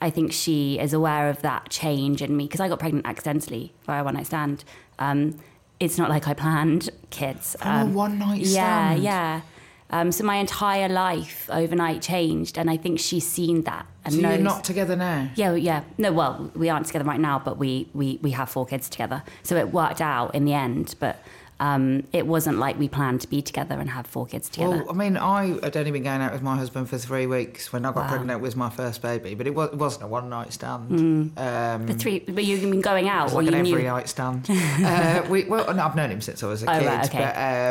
Speaker 2: I think she is aware of that change in me because I got pregnant accidentally via one night stand. Um, it's not like I planned kids. Um,
Speaker 1: one night stand.
Speaker 2: yeah, yeah. Um, so my entire life overnight changed, and I think she's seen that and
Speaker 1: So
Speaker 2: knows.
Speaker 1: you're not together now.
Speaker 2: Yeah, yeah. No, well, we aren't together right now, but we we we have four kids together, so it worked out in the end. But um, it wasn't like we planned to be together and have four kids together.
Speaker 1: Well, I mean, I had only been going out with my husband for three weeks when I got
Speaker 2: Wow.
Speaker 1: pregnant with my first baby, but it, was, it wasn't a one night stand. Um,
Speaker 2: the three, but you've been going out, or
Speaker 1: like
Speaker 2: you
Speaker 1: an every night stand. uh, we, well, no, I've known him since I was a
Speaker 2: Oh,
Speaker 1: kid,
Speaker 2: right, okay.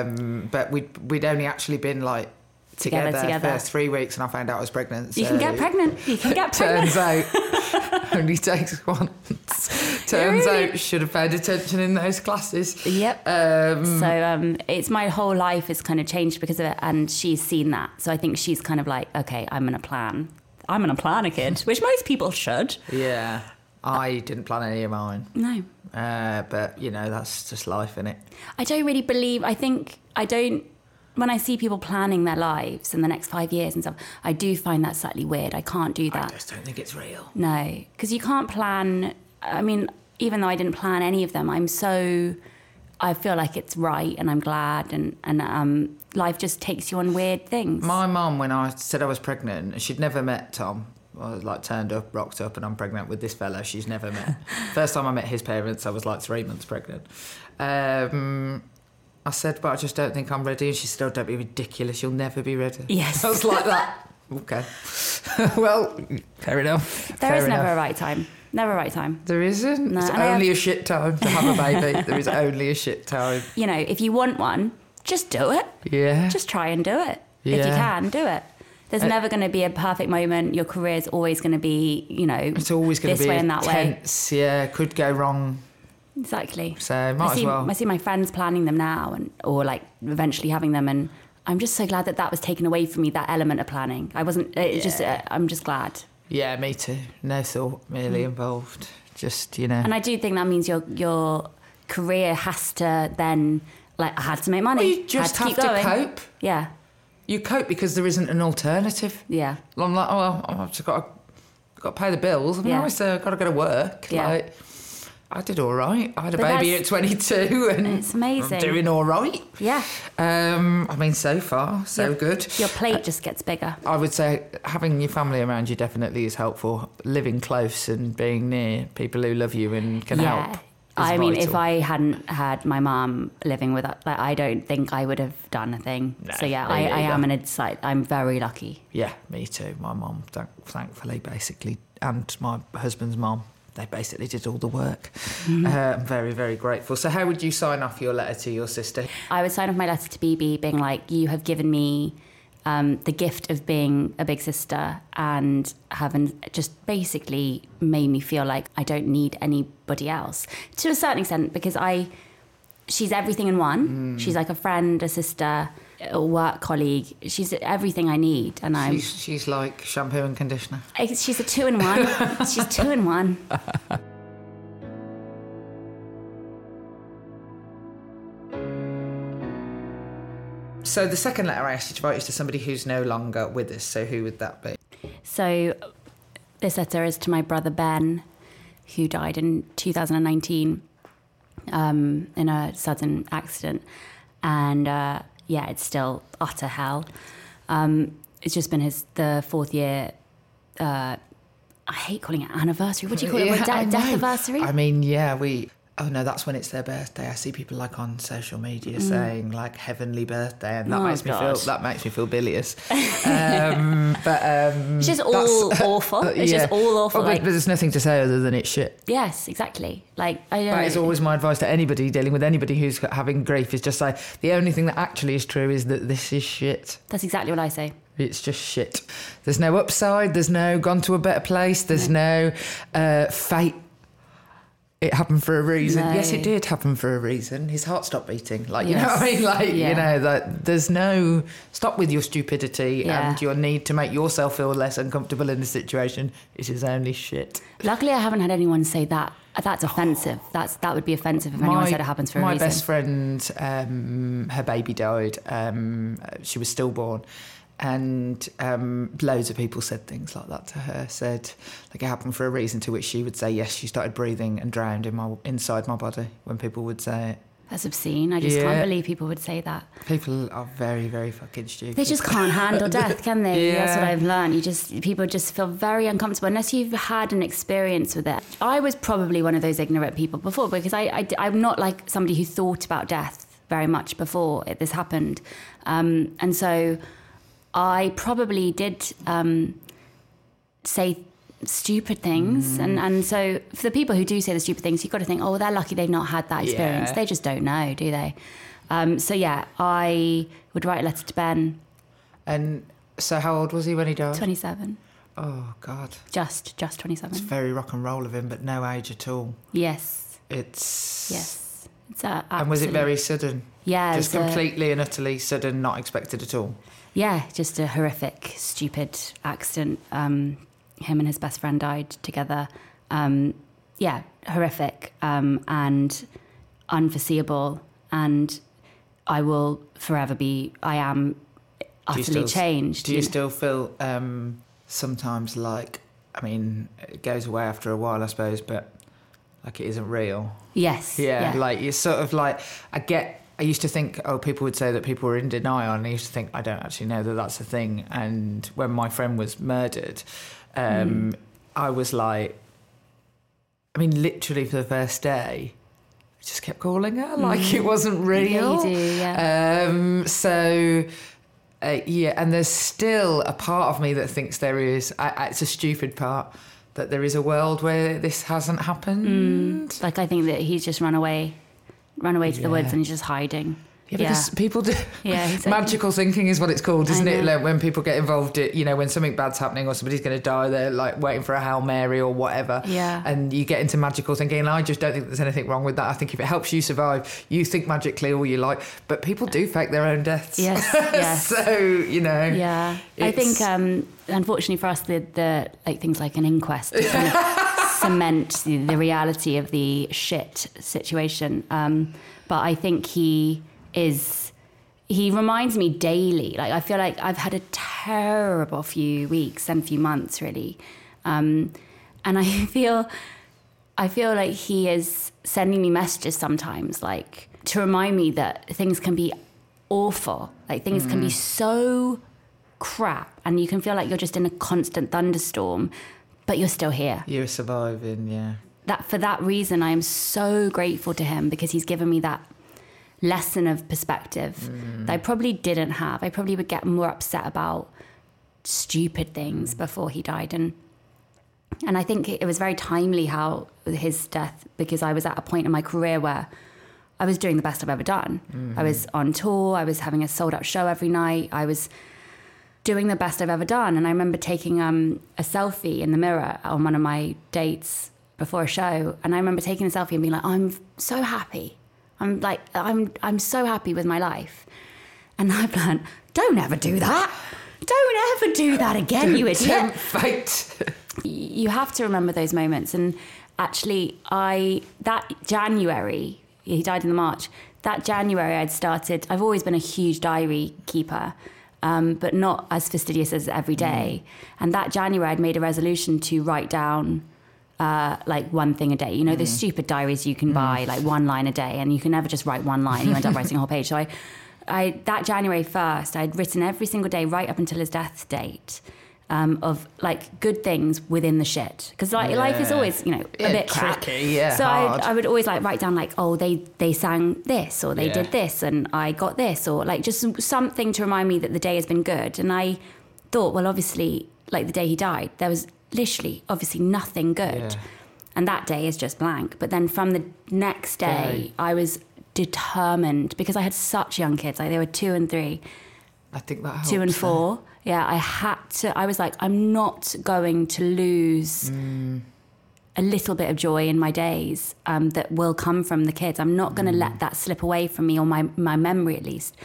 Speaker 1: but um, but we'd we'd only actually been like
Speaker 2: Together,
Speaker 1: together, for three weeks, and I found out I was pregnant.
Speaker 2: You can get pregnant. You can get pregnant.
Speaker 1: Turns out, only takes once. Turns
Speaker 2: really-
Speaker 1: out, should have paid attention in those classes.
Speaker 2: Yep.
Speaker 1: Um,
Speaker 2: So um, it's my whole life has kind of changed because of it, and she's seen that. So I think she's kind of like, okay, I'm gonna plan. I'm gonna plan a kid, which most people should.
Speaker 1: yeah, I didn't plan any of mine,
Speaker 2: No,
Speaker 1: uh, but you know that's just life, is it?
Speaker 2: I don't really believe. I think I don't. When I see people planning their lives in the next five years and stuff, I do find that slightly weird. I can't do that.
Speaker 1: I just don't think it's real.
Speaker 2: No, because you can't plan. I mean, even though I didn't plan any of them, I'm so. I feel like it's right, and I'm glad, and and um, life just takes you on weird things.
Speaker 1: My mum, when I said I was pregnant, she'd never met Tom. I was like turned up, rocked up, and I'm pregnant with this fella she's never met. First time I met his parents, I was like three months pregnant. Um, I said, but I just don't think I'm ready. And she said, oh, don't be ridiculous. You'll never be ready.
Speaker 2: Yes.
Speaker 1: I was like that. Okay. well, fair enough.
Speaker 2: There
Speaker 1: fair
Speaker 2: is never a right time. Never a right time.
Speaker 1: There isn't.
Speaker 2: No,
Speaker 1: it's only a shit time to have a baby. there is only a shit time.
Speaker 2: You know, if you want one, just do it.
Speaker 1: Yeah.
Speaker 2: Just try and do it. Yeah. If you can, do it. There's
Speaker 1: Uh,
Speaker 2: never going to be a perfect moment. Your career's always going to be, you know,
Speaker 1: it's always going to
Speaker 2: this
Speaker 1: be
Speaker 2: way and that way.
Speaker 1: tense. Yeah, could go wrong.
Speaker 2: Exactly.
Speaker 1: So might
Speaker 2: I see,
Speaker 1: as well.
Speaker 2: I see my friends planning them now, and or like eventually having them, and I'm just so glad that that was taken away from me. That element of planning, I wasn't. It just, uh, I'm just glad,
Speaker 1: Yeah, me too. No thought really
Speaker 2: Mm.
Speaker 1: involved. Just you know.
Speaker 2: and I do think that means your your career has to then like I had to make money.
Speaker 1: Well, you just
Speaker 2: had
Speaker 1: have
Speaker 2: to,
Speaker 1: to cope.
Speaker 2: Yeah,
Speaker 1: You cope because there isn't an alternative.
Speaker 2: yeah,
Speaker 1: I'm like, oh, well, I've just got to, got to pay the bills. I've
Speaker 2: Yeah.
Speaker 1: always uh, got to go to work.
Speaker 2: Yeah.
Speaker 1: Like, I did all right. I had a
Speaker 2: But
Speaker 1: baby at 22, and
Speaker 2: It's amazing.
Speaker 1: I'm doing all right.
Speaker 2: yeah.
Speaker 1: Um, I mean, so far, so
Speaker 2: Your-
Speaker 1: good.
Speaker 2: Your plate just gets bigger.
Speaker 1: I would say having your family around you definitely is helpful. Living close and being near people who love you and can
Speaker 2: yeah.
Speaker 1: help.
Speaker 2: I mean, if. I hadn't had my mom living with us, like, I don't think I would have done a thing.
Speaker 1: No,
Speaker 2: so yeah, I, I am an insight. I'm very lucky.
Speaker 1: Yeah, me too. My mum, thankfully, basically, and my husband's mum, they basically did all the work.
Speaker 2: Mm-hmm.
Speaker 1: Uh, I'm very, very grateful. So, how would you sign off your letter to your sister?
Speaker 2: I would sign off my letter to Bebe being like, you have given me um, the gift of being a big sister and having just basically made me feel like I don't need anybody else to a certain extent because I, she's everything in one. She's like a friend, a sister, a work colleague. She's everything I need, and I'm.
Speaker 1: She's, she's like shampoo and conditioner.
Speaker 2: She's a two in one. she's two in one.
Speaker 1: So, the second letter I asked you to write is to somebody who's no longer with us. So, who would that be?
Speaker 2: So, this letter is to my brother Ben, who died in 2019 um, in a sudden accident. And uh, yeah, it's still utter hell. Um, it's just been his the fourth year. Uh, I hate calling it anniversary. What do you call it? De- death anniversary?
Speaker 1: I mean, yeah, we. Oh no, that's when it's their birthday. I see people like on social media saying like heavenly birthday, and that
Speaker 2: Mm. Oh,
Speaker 1: makes me feel that makes me feel bilious. um, but um,
Speaker 2: It's just all awful. It's just all awful.
Speaker 1: But,
Speaker 2: like,
Speaker 1: but there's nothing to say other than it's shit.
Speaker 2: yes, exactly. Like I don't
Speaker 1: That
Speaker 2: know.
Speaker 1: is always my advice to anybody dealing with anybody who's having grief. Is just say the only thing that actually is true is that this is shit.
Speaker 2: That's exactly what I say.
Speaker 1: It's just shit. There's no upside. There's no gone to a better place. There's no uh, fate. It happened for a reason.
Speaker 2: No.
Speaker 1: Yes, it did happen for a reason. His heart stopped beating. Like you know what I mean? Like
Speaker 2: Yeah.
Speaker 1: you know that there's no stop with your stupidity
Speaker 2: Yeah.
Speaker 1: and your need to make yourself feel less uncomfortable in the situation. It is only shit.
Speaker 2: Luckily, I haven't had anyone say that. That's offensive. That's that would be offensive if anyone said it happens for a reason.
Speaker 1: my best friend, um, her baby died. Um, she was stillborn, and um, loads of people said things like that to her. Said like it happened for a reason. To which she would say, "Yes, she started breathing and drowned in my inside my body." When people would say it,
Speaker 2: That's obscene. I just
Speaker 1: Yeah.
Speaker 2: can't believe people would say that.
Speaker 1: people are very, very fucking stupid.
Speaker 2: They just can't handle death, can they? That's what I've learned. You just people just feel very uncomfortable unless you've had an experience with it. I was probably one of those ignorant people before because I, I am not like somebody who thought about death very much before it, this happened, um, and so I probably did um, say stupid things,
Speaker 1: Mm.
Speaker 2: and and so for the people who do say the stupid things, you've got to think, oh, well, they're lucky they've not had that experience.
Speaker 1: Yeah.
Speaker 2: They just don't know, do they? Um, so yeah, I would write a letter to Ben.
Speaker 1: And so, how old was he when he died?
Speaker 2: 27.
Speaker 1: Oh God,
Speaker 2: Just, just 27.
Speaker 1: it's
Speaker 2: 27.
Speaker 1: very rock and roll of him, but no age at all.
Speaker 2: Yes,
Speaker 1: It's
Speaker 2: yes. It's uh,
Speaker 1: And was it very sudden?
Speaker 2: Yeah,
Speaker 1: Just
Speaker 2: it's a-
Speaker 1: completely and utterly sudden, not expected at all.
Speaker 2: Yeah, just a horrific, stupid accident. Um, him and his best friend died together. Um, yeah, horrific um, and unforeseeable. And I will forever be, I am utterly
Speaker 1: still-
Speaker 2: changed.
Speaker 1: Do you
Speaker 2: know.
Speaker 1: still feel um, sometimes like, I mean, it goes away after a while, I suppose, but like it isn't real?
Speaker 2: Yes.
Speaker 1: Yeah, like you're sort of like, I get, I used to think, oh, people would say that people were in denial, and I used to think, I don't actually know that that's a thing. And when my friend was murdered, um,
Speaker 2: Mm.
Speaker 1: I was like, I mean, literally for the first day, I just kept calling her like it wasn't real.
Speaker 2: Mm. Yeah, you do, yeah.
Speaker 1: Um, so, uh, yeah, and there's still a part of me that thinks there is. I, I- it's a stupid part that there is a world where this hasn't happened.
Speaker 2: like, I think that he's just run away, run away to the woods and he's just hiding.
Speaker 1: Yeah, because people do.
Speaker 2: Yeah, exactly.
Speaker 1: Magical thinking is what it's called, isn't it? Like when people get involved, it, you know, when something bad's happening or somebody's going to die, they're like waiting for a hail mary or whatever.
Speaker 2: Yeah.
Speaker 1: And you get into magical thinking, and I just don't think there's anything wrong with that. I think if it helps you survive, you think magically all you like, but people do fake their own deaths.
Speaker 2: Yes, yes.
Speaker 1: so you know.
Speaker 2: Yeah, I think um, unfortunately for us, the, the like things like an inquest kind of cement the, the reality of the shit situation. Um, but I think he is. He reminds me daily. Like I feel like I've had a terrible few weeks and few months, really, um, and I feel. I feel like he is sending me messages sometimes, like to remind me that things can be awful. Like things can be so crap, and you can feel like you're just in a constant thunderstorm, but you're still here.
Speaker 1: You're surviving, yeah.
Speaker 2: that for that reason, I am so grateful to him because he's given me that lesson of perspective
Speaker 1: Mm.
Speaker 2: that I probably didn't have. I probably would get more upset about stupid things
Speaker 1: Mm.
Speaker 2: before he died, and and I think it was very timely how his death because I was at a point in my career where I was doing the best I've ever done. I was on tour. I was having a sold out show every night. I was doing the best I've ever done. And I remember taking um, a selfie in the mirror on one of my dates before a show. And I remember taking a selfie and being like, I'm so happy. I'm like, I'm, I'm so happy with my life. And I've learned, don't ever do that. Don't ever do that again, you idiot
Speaker 1: fate.
Speaker 2: you have to remember those moments. And actually, I that January, he died in the March. That January, I'd started. I've always been a huge diary keeper, um, but not as fastidious as every day. And that January, I'd made a resolution to write down. Uh, like one thing a day, you know, those stupid diaries you can buy, like one line a day, and you can never just write one line. You end up writing a whole page. So I, I that January first, I'd written every single day right up until his death date, um, of like good things within the shit. Because like life is always, you know, a
Speaker 1: Yeah,
Speaker 2: bit crap.
Speaker 1: tricky, yeah,
Speaker 2: So
Speaker 1: hard.
Speaker 2: I, I would always like write down like, oh, they they sang this or they
Speaker 1: Yeah.
Speaker 2: did this and I got this or like just something to remind me that the day has been good. And I thought, well, obviously, like the day he died, there was literally obviously nothing good.
Speaker 1: Yeah.
Speaker 2: And that day is just blank. But then from the next day,
Speaker 1: Day.
Speaker 2: I was determined because I had such young kids, like they were two and three
Speaker 1: I think that
Speaker 2: two and four. Yeah, I had to. I was like, I'm not going to lose a little bit of joy in my days um, that will come from the kids. I'm not going to let that slip away from me or my my memory at least.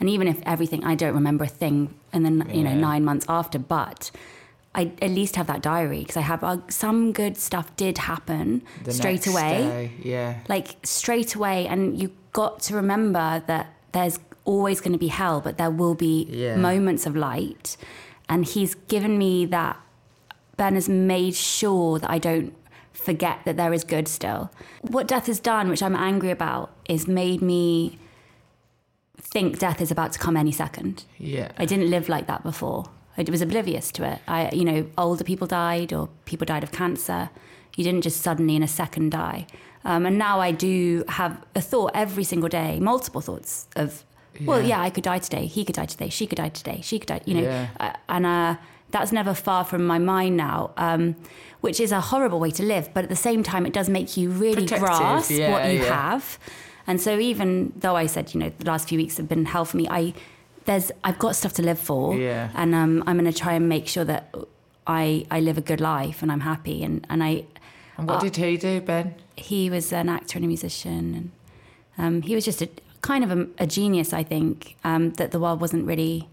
Speaker 2: And even if everything, I don't remember a thing, and then you know nine months after, but. I at least have that diary because I have uh, some good stuff did happen
Speaker 1: The
Speaker 2: straight away
Speaker 1: day, yeah.
Speaker 2: like straight away and you got to remember that there's always going to be hell but there will be
Speaker 1: Yeah.
Speaker 2: moments of light and he's given me that ben has made sure that i don't forget that there is good still what death has done which i'm angry about is made me think death is about to come any second
Speaker 1: Yeah.
Speaker 2: I didn't live like that before. I was oblivious to it. I, you know, older people died or people died of cancer. You didn't just suddenly in a second die. Um, and now I do have a thought every single day, multiple thoughts of, well,
Speaker 1: Yeah.
Speaker 2: I could die today. He could die today. She could die today. She could die. You know, uh, and uh, that's never far from my mind now. Um, which is a horrible way to live, but at the same time, it does make you really
Speaker 1: Protective,
Speaker 2: grasp
Speaker 1: yeah,
Speaker 2: what you
Speaker 1: yeah.
Speaker 2: have. And so, even though I said, you know, the last few weeks have been hell for me, I there's I've got stuff to live for,
Speaker 1: Yeah.
Speaker 2: and um, I'm going to try and make sure that I I live a good life and I'm happy. And and I
Speaker 1: And what
Speaker 2: uh,
Speaker 1: did he do, Ben?
Speaker 2: he was an actor and a musician, and um, he was just a kind of a, a genius, I think, um, that the world wasn't really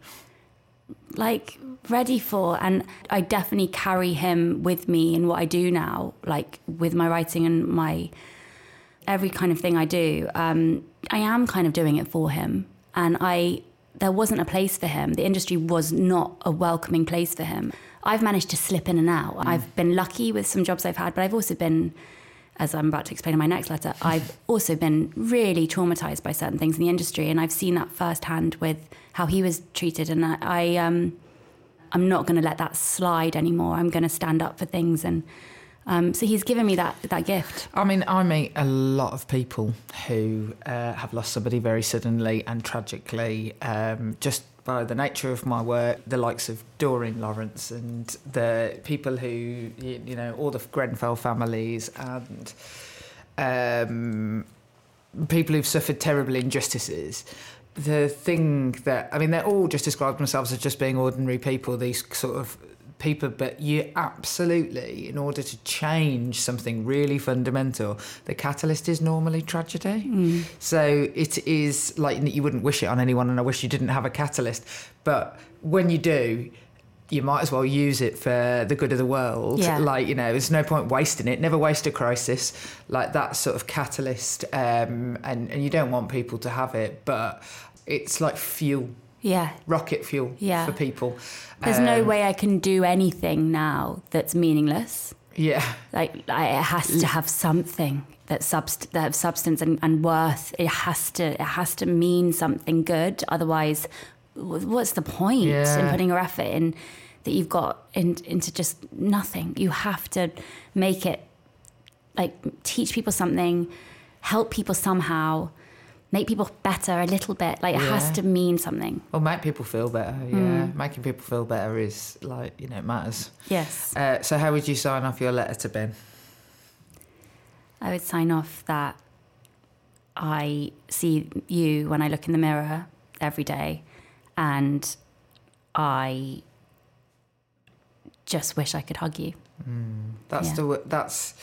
Speaker 2: like ready for. And I definitely carry him with me in what I do now, like with my writing and my every kind of thing I do. Um, I am kind of doing it for him, and I there wasn't a place for him. The industry was not a welcoming place for him. I've managed to slip in and out. I've been lucky with some jobs I've had, but I've also been, as I'm about to explain in my next letter, I've also been really traumatized by certain things in the industry, and I've seen that firsthand with how he was treated. And I, I um, I'm not going to let that slide anymore. I'm going to stand up for things, and um, so he's given me that that gift.
Speaker 1: I mean, I meet a lot of people who uh, have lost somebody very suddenly and tragically, um, just by the nature of my work, the likes of Doreen Lawrence and the people who, you, know, all the Grenfell families and um, people who've suffered terrible injustices. The thing that, I mean, they're all just describe themselves as just being ordinary people, these sort of people, but you absolutely, in order to change something really fundamental, the catalyst is normally tragedy. So it is like you wouldn't wish it on anyone, and I wish you didn't have a catalyst. But when you do, you might as well use it for the good of the world.
Speaker 2: Yeah.
Speaker 1: Like, you know, there's no point wasting it. Never waste a crisis. Like that sort of catalyst. Um, and, and you don't want people to have it, but it's like fuel,
Speaker 2: Yeah,
Speaker 1: rocket fuel
Speaker 2: Yeah.
Speaker 1: for people.
Speaker 2: There's no
Speaker 1: Um,
Speaker 2: way I can do anything now that's meaningless.
Speaker 1: Yeah.
Speaker 2: Like I, it has to have something that subst- that have substance and, and worth. It has to it has to mean something good. Otherwise, what's the point in putting your effort in that you've got in, into just nothing? You have to make it like teach people something, help people somehow, make people better a little bit. Like it
Speaker 1: Yeah.
Speaker 2: has to mean something.
Speaker 1: Or make people feel better. Yeah,
Speaker 2: Mm.
Speaker 1: making people feel better is like you know it matters.
Speaker 2: Yes.
Speaker 1: Uh, so how would you sign off your letter to Ben?
Speaker 2: I would sign off that I see you when I look in the mirror every day and I just wish I could hug you.
Speaker 1: That's
Speaker 2: Yeah.
Speaker 1: the that's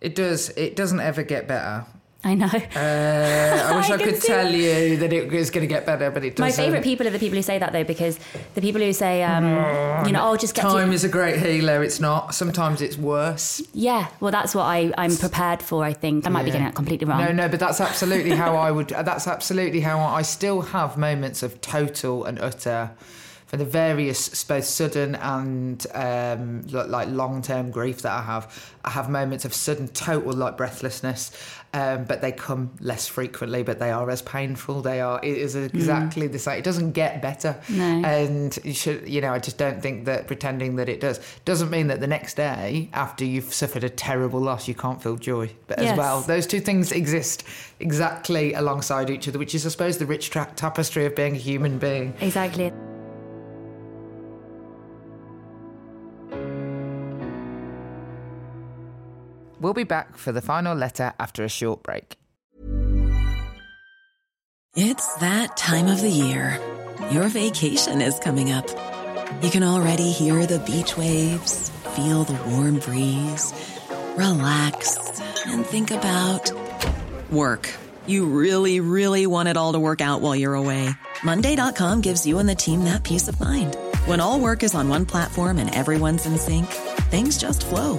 Speaker 1: it does it doesn't ever get better.
Speaker 2: I know.
Speaker 1: Uh, I wish I,
Speaker 2: I
Speaker 1: could tell you that it is going to get better, but it doesn't.
Speaker 2: My favourite people are the people who say that though, because the people who say, um, you know, oh, just get
Speaker 1: Time
Speaker 2: to.
Speaker 1: is a great healer. It's not. Sometimes it's worse.
Speaker 2: Yeah, well, that's what I, I'm prepared for, I think. I might be getting that completely wrong.
Speaker 1: No, no, but that's absolutely how I would. That's absolutely how I, I still have moments of total and utter, for the various both sudden and um, like long term grief that I have. I have moments of sudden total like breathlessness, um, but they come less frequently. But they are as painful. They are. It is exactly the same. It doesn't get better.
Speaker 2: No.
Speaker 1: And you should, you know, I just don't think that pretending that it does doesn't mean that the next day after you've suffered a terrible loss, you can't feel joy. But as well, those two things exist exactly alongside each other, which is, I suppose, the rich tra- tapestry of being a human being.
Speaker 2: Exactly.
Speaker 1: We'll be back for the final letter after a short break.
Speaker 3: It's that time of the year. Your vacation is coming up. You can already hear the beach waves, feel the warm breeze, relax, and think about work. You really, really want it all to work out while you're away. Monday.com gives you and the team that peace of mind. When all work is on one platform and everyone's in sync, things just flow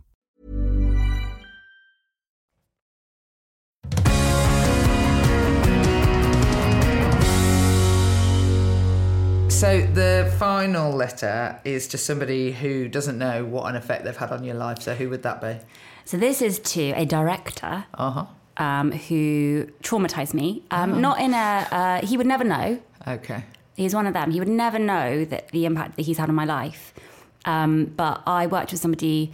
Speaker 1: So the final letter is to somebody who doesn't know what an effect they've had on your life. So who would that be?
Speaker 2: So this is to a director
Speaker 1: Uh huh.
Speaker 2: um, who traumatized me. Um, Not in a, uh, he would never know.
Speaker 1: Okay.
Speaker 2: He's one of them. He would never know that the impact that he's had on my life. Um, but I worked with somebody.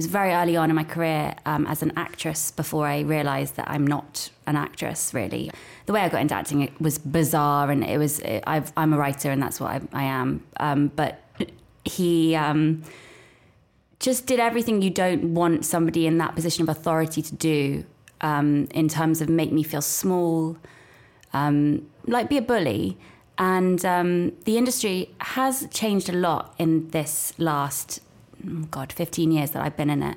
Speaker 2: It was very early on in my career um, as an actress before I realised that I'm not an actress. Really, the way I got into acting it was bizarre, and it was. I've, I'm a writer, and that's what I, I am. Um, but he. Um, just did everything you don't want somebody in that position of authority to do um, in terms of make me feel small, um, like be a bully. And um, the industry has changed a lot in this last, God, 15 years that I've been in it.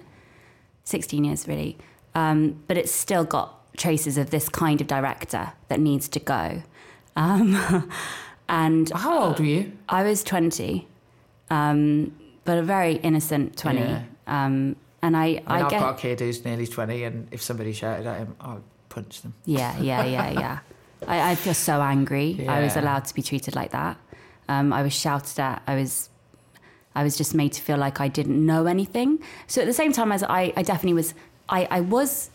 Speaker 2: 16 years, really. Um, but it's still got traces of this kind of director that needs to go. Um, and
Speaker 1: How old were you?
Speaker 2: I was 20, um, but a very innocent 20.
Speaker 1: Yeah.
Speaker 2: Um, and I,
Speaker 1: I mean,
Speaker 2: I
Speaker 1: I've
Speaker 2: get,
Speaker 1: got a kid who's nearly 20, and if somebody shouted at him, I'd punch them.
Speaker 2: yeah, yeah, yeah, yeah. I, I feel so angry. I was allowed to be treated like that. Um, I was shouted at. I was, I was just made to feel like I didn't know anything. So at the same time as I, I definitely was, I, I was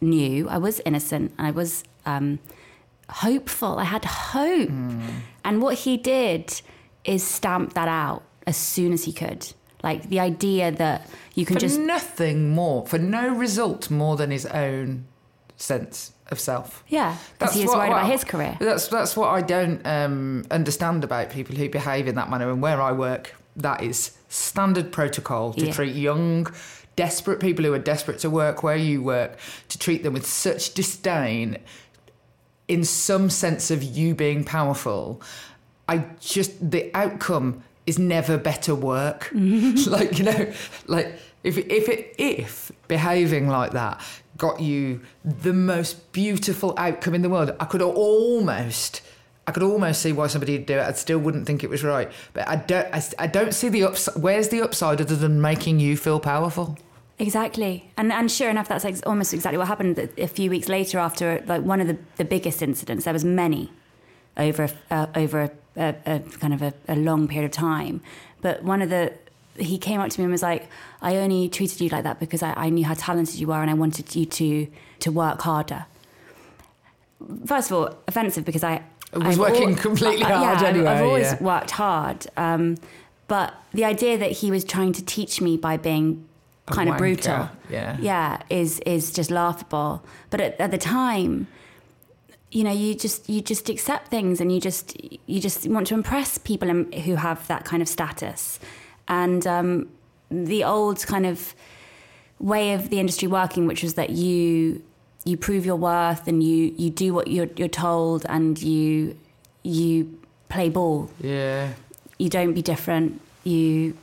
Speaker 2: new. I was innocent. And I was um, hopeful. I had hope. And what he did is stamp that out as soon as he could. Like the idea that you can
Speaker 1: For
Speaker 2: just
Speaker 1: nothing more, for no result more than his own sense of self.
Speaker 2: Yeah, because he was
Speaker 1: what-
Speaker 2: worried about his career.
Speaker 1: That's that's what I don't um, understand about people who behave in that manner. And where I work, that is standard protocol to
Speaker 2: Yeah.
Speaker 1: treat young, desperate people who are desperate to work where you work, to treat them with such disdain, in some sense of you being powerful. I just the outcome is never better work. like you know, like if if it if behaving like that got you the most beautiful outcome in the world, I could almost. I could almost see why somebody would do it. I still wouldn't think it was right, but I don't. I, I don't see the upside. Where's the upside other than making you feel powerful?
Speaker 2: Exactly, and and sure enough, that's ex- almost exactly what happened. A few weeks later, after like one of the, the biggest incidents, there was many over uh, over a, a, a kind of a, a long period of time. But one of the he came up to me and was like, "I only treated you like that because I, I knew how talented you are, and I wanted you to to work harder." First of all, offensive because I
Speaker 1: was
Speaker 2: I've
Speaker 1: working completely hard
Speaker 2: yeah,
Speaker 1: anyway,
Speaker 2: I've always
Speaker 1: yeah.
Speaker 2: worked hard, um, but the idea that he was trying to teach me by being kind of brutal,
Speaker 1: yeah.
Speaker 2: yeah, is is just laughable. But at, at the time, you know, you just you just accept things, and you just you just want to impress people who have that kind of status, and um, the old kind of way of the industry working, which was that you you prove your worth and you you do what you're you're told, and you you play ball.
Speaker 1: Yeah.
Speaker 2: You don't be different. You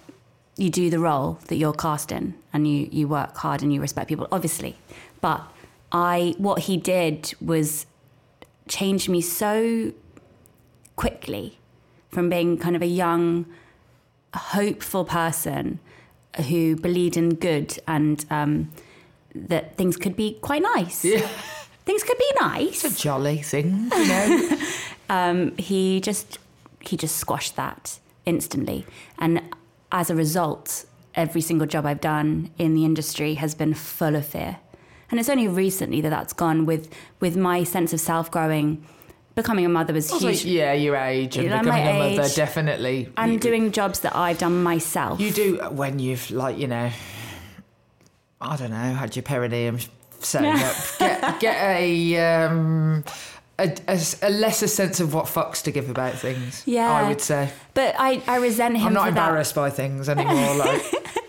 Speaker 2: you do the role that you're cast in, and you you work hard and you respect people, obviously. But I what he did was change me so quickly from being kind of a young, hopeful person who believed in good and um, that things could be quite nice.
Speaker 1: Yeah.
Speaker 2: Things could be nice.
Speaker 1: It's a jolly thing, you know.
Speaker 2: um, he just he just squashed that instantly, and as a result, every single job I've done in the industry has been full of fear, and it's only recently that that's gone with with my sense of self growing. Becoming a mother was
Speaker 1: Also,
Speaker 2: huge,
Speaker 1: yeah, your age and
Speaker 2: Yeah,
Speaker 1: becoming a mother, definitely.
Speaker 2: and
Speaker 1: You-
Speaker 2: doing jobs that I've done myself.
Speaker 1: You do when you've like you know, I don't know, had your perineum setting
Speaker 2: Yeah.
Speaker 1: up. Get get a um. A, a, a lesser sense of what fucks to give about things.
Speaker 2: Yeah.
Speaker 1: I would say.
Speaker 2: but I, I resent him.
Speaker 1: I'm not
Speaker 2: for that.
Speaker 1: embarrassed by things anymore. Like,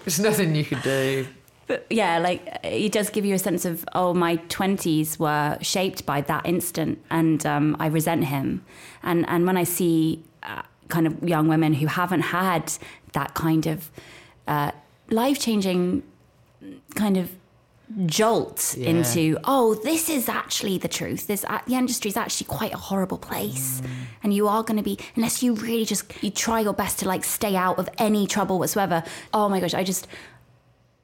Speaker 1: there's nothing you could do.
Speaker 2: But yeah, like it does give you a sense of oh, my twenties were shaped by that instant, and um, I resent him. And and when I see uh, kind of young women who haven't had that kind of uh, life changing kind of jolt
Speaker 1: Yeah.
Speaker 2: into oh this is actually the truth. This the industry is actually quite a horrible place. Mm. And you are going to be unless you really just you try your best to like stay out of any trouble whatsoever. Oh my gosh i just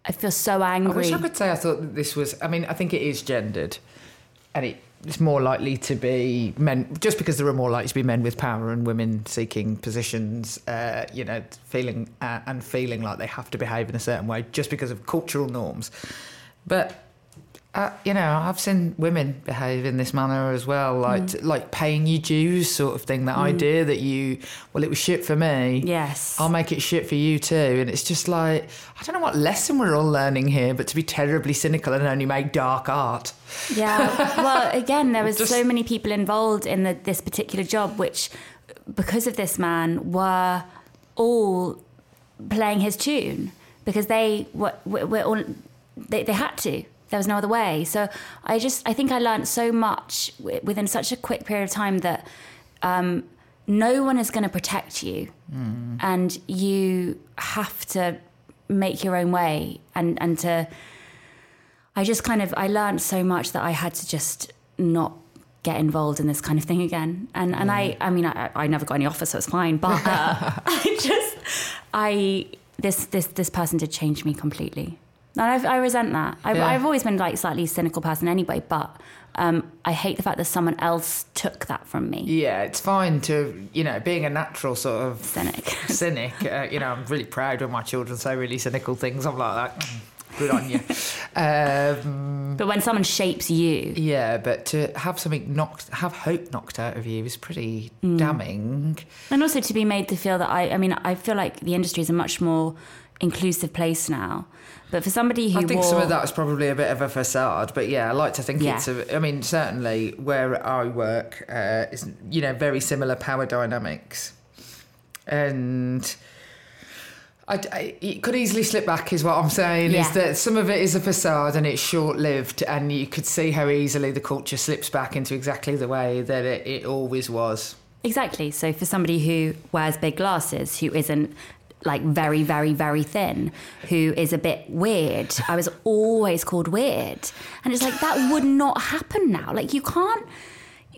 Speaker 2: i feel so angry I
Speaker 1: wish I could say I thought that this was. I mean, I think it is gendered, and it, it's more likely to be men. Just because there are more likely to be men with power and women seeking positions, uh, you know, feeling uh, and feeling like they have to behave in a certain way, just because of cultural norms. But uh, you know, I've seen women behave in this manner as well, like
Speaker 2: Mm.
Speaker 1: like paying you dues, sort of thing. That idea that you, well, it was shit for me.
Speaker 2: yes
Speaker 1: I'll make it shit for you too. And it's just like, I don't know what lesson we're all learning here, but to be terribly cynical and only make dark art.
Speaker 2: Yeah. Well, again, there was
Speaker 1: Just-
Speaker 2: so many people involved in the, this particular job, which, because of this man, were all playing his tune because they were, were, were all they, they had to. There was no other way. So I just I think I learned so much wi- within such a quick period of time that um, no one is going to protect you, and you have to make your own way and and to I just kind of I learned so much that I had to just not get involved in this kind of thing again. And and I I mean I, I never got any offer, so it's fine. But uh, I just I this this this person did change me completely. And I've, I resent that. I've,
Speaker 1: Yeah.
Speaker 2: I've always been like slightly cynical person anyway, but um, I hate the fact that someone else took that from me.
Speaker 1: Yeah, it's fine to, you know, being a natural sort of
Speaker 2: Cynic.
Speaker 1: cynic. Uh, you know, I'm really proud when my children say really cynical things. I'm like that. "Mm, Good on you. Um,
Speaker 2: But when someone shapes you,
Speaker 1: yeah, but to have something knocked, have hope knocked out of you is pretty
Speaker 2: Mm.
Speaker 1: damning.
Speaker 2: And also to be made to feel that I, I mean, I feel like the industry is a much more inclusive place now. But for somebody who
Speaker 1: I think
Speaker 2: wore,
Speaker 1: some of that's probably a bit of a facade, but yeah, I like to think
Speaker 2: Yeah.
Speaker 1: it's. A, I mean, certainly where I work uh, is you know very similar power dynamics, and I, I- it could easily slip back. Is what I'm saying
Speaker 2: Yeah.
Speaker 1: is that some of it is a facade and it's short lived, and you could see how easily the culture slips back into exactly the way that it, it always was.
Speaker 2: Exactly. So for somebody who wears big glasses, who isn't like very, very, very thin, who is a bit weird, I was always called weird. And it's like, that would not happen now. Like, you can't.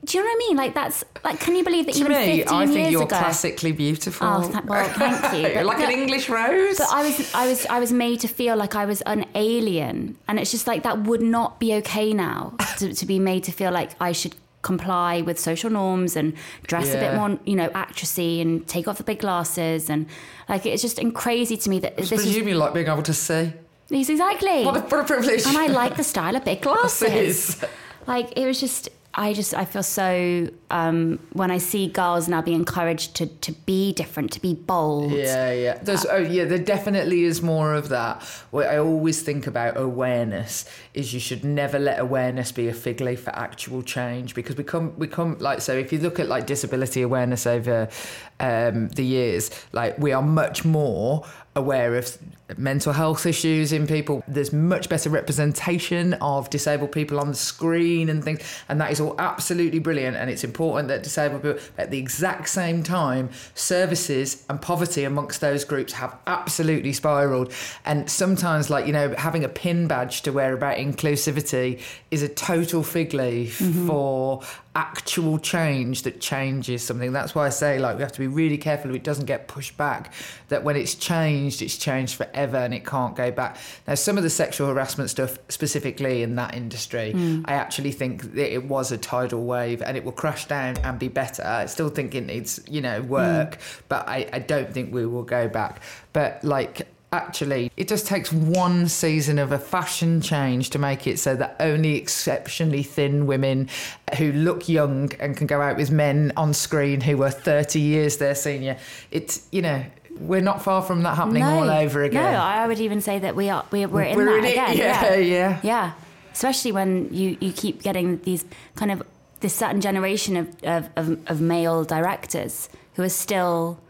Speaker 2: Do you know what I mean? Like, that's like, can you believe that
Speaker 1: To
Speaker 2: even
Speaker 1: me,
Speaker 2: 15
Speaker 1: I think
Speaker 2: years
Speaker 1: you're
Speaker 2: ago?
Speaker 1: classically beautiful.
Speaker 2: Oh, th- well, thank you. But-
Speaker 1: like an English rose.
Speaker 2: But I was, I was, I was made to feel like I was an alien, and it's just like that would not be okay now to, to be made to feel like I should comply with social norms and dress a bit more, you know, actressy and take off the big glasses and like it's just crazy to me that this is
Speaker 1: presume you like being able to see.
Speaker 2: Yes, exactly.
Speaker 1: What a, what a privilege.
Speaker 2: and I like the style of big. Glasses. Like it was just, I just, I feel so um, when I see girls now be encouraged to to be different, to be bold.
Speaker 1: Yeah, yeah. There's oh yeah, there definitely is more of that. What I always think about awareness is you should never let awareness be a fig leaf for actual change because we come we come like so if you look at like disability awareness over um, the years, like we are much more aware of mental health issues in people. There's much better representation of disabled people on the screen and things, and that is all absolutely brilliant. And it's important that disabled people, at the exact same time, services and poverty amongst those groups have absolutely spiraled. And sometimes, like you know, having a pin badge to wear about inclusivity is a total fig leaf mm-hmm. for actual change that changes something. That's why I say like we have to be really careful it doesn't get pushed back. That when it's changed, it's changed forever and it can't go back. Now some of the sexual harassment stuff specifically in that industry, hmm. I actually think that it was a tidal wave and it will crash down and be better. I still think it needs, you know, hmm. work, but I, I don't think we will go back. But like Actually, it just takes one season of a fashion change to make it so that only exceptionally thin women who look young and can go out with men on screen who are 30 years their senior. It's, you know, we're not far from that happening all over again.
Speaker 2: No, I would even say that we are we're, we're in
Speaker 1: We're
Speaker 2: that
Speaker 1: in it,
Speaker 2: again.
Speaker 1: yeah, yeah.
Speaker 2: yeah. Especially when you you keep getting these kind of this certain generation of of, of, of male directors who are still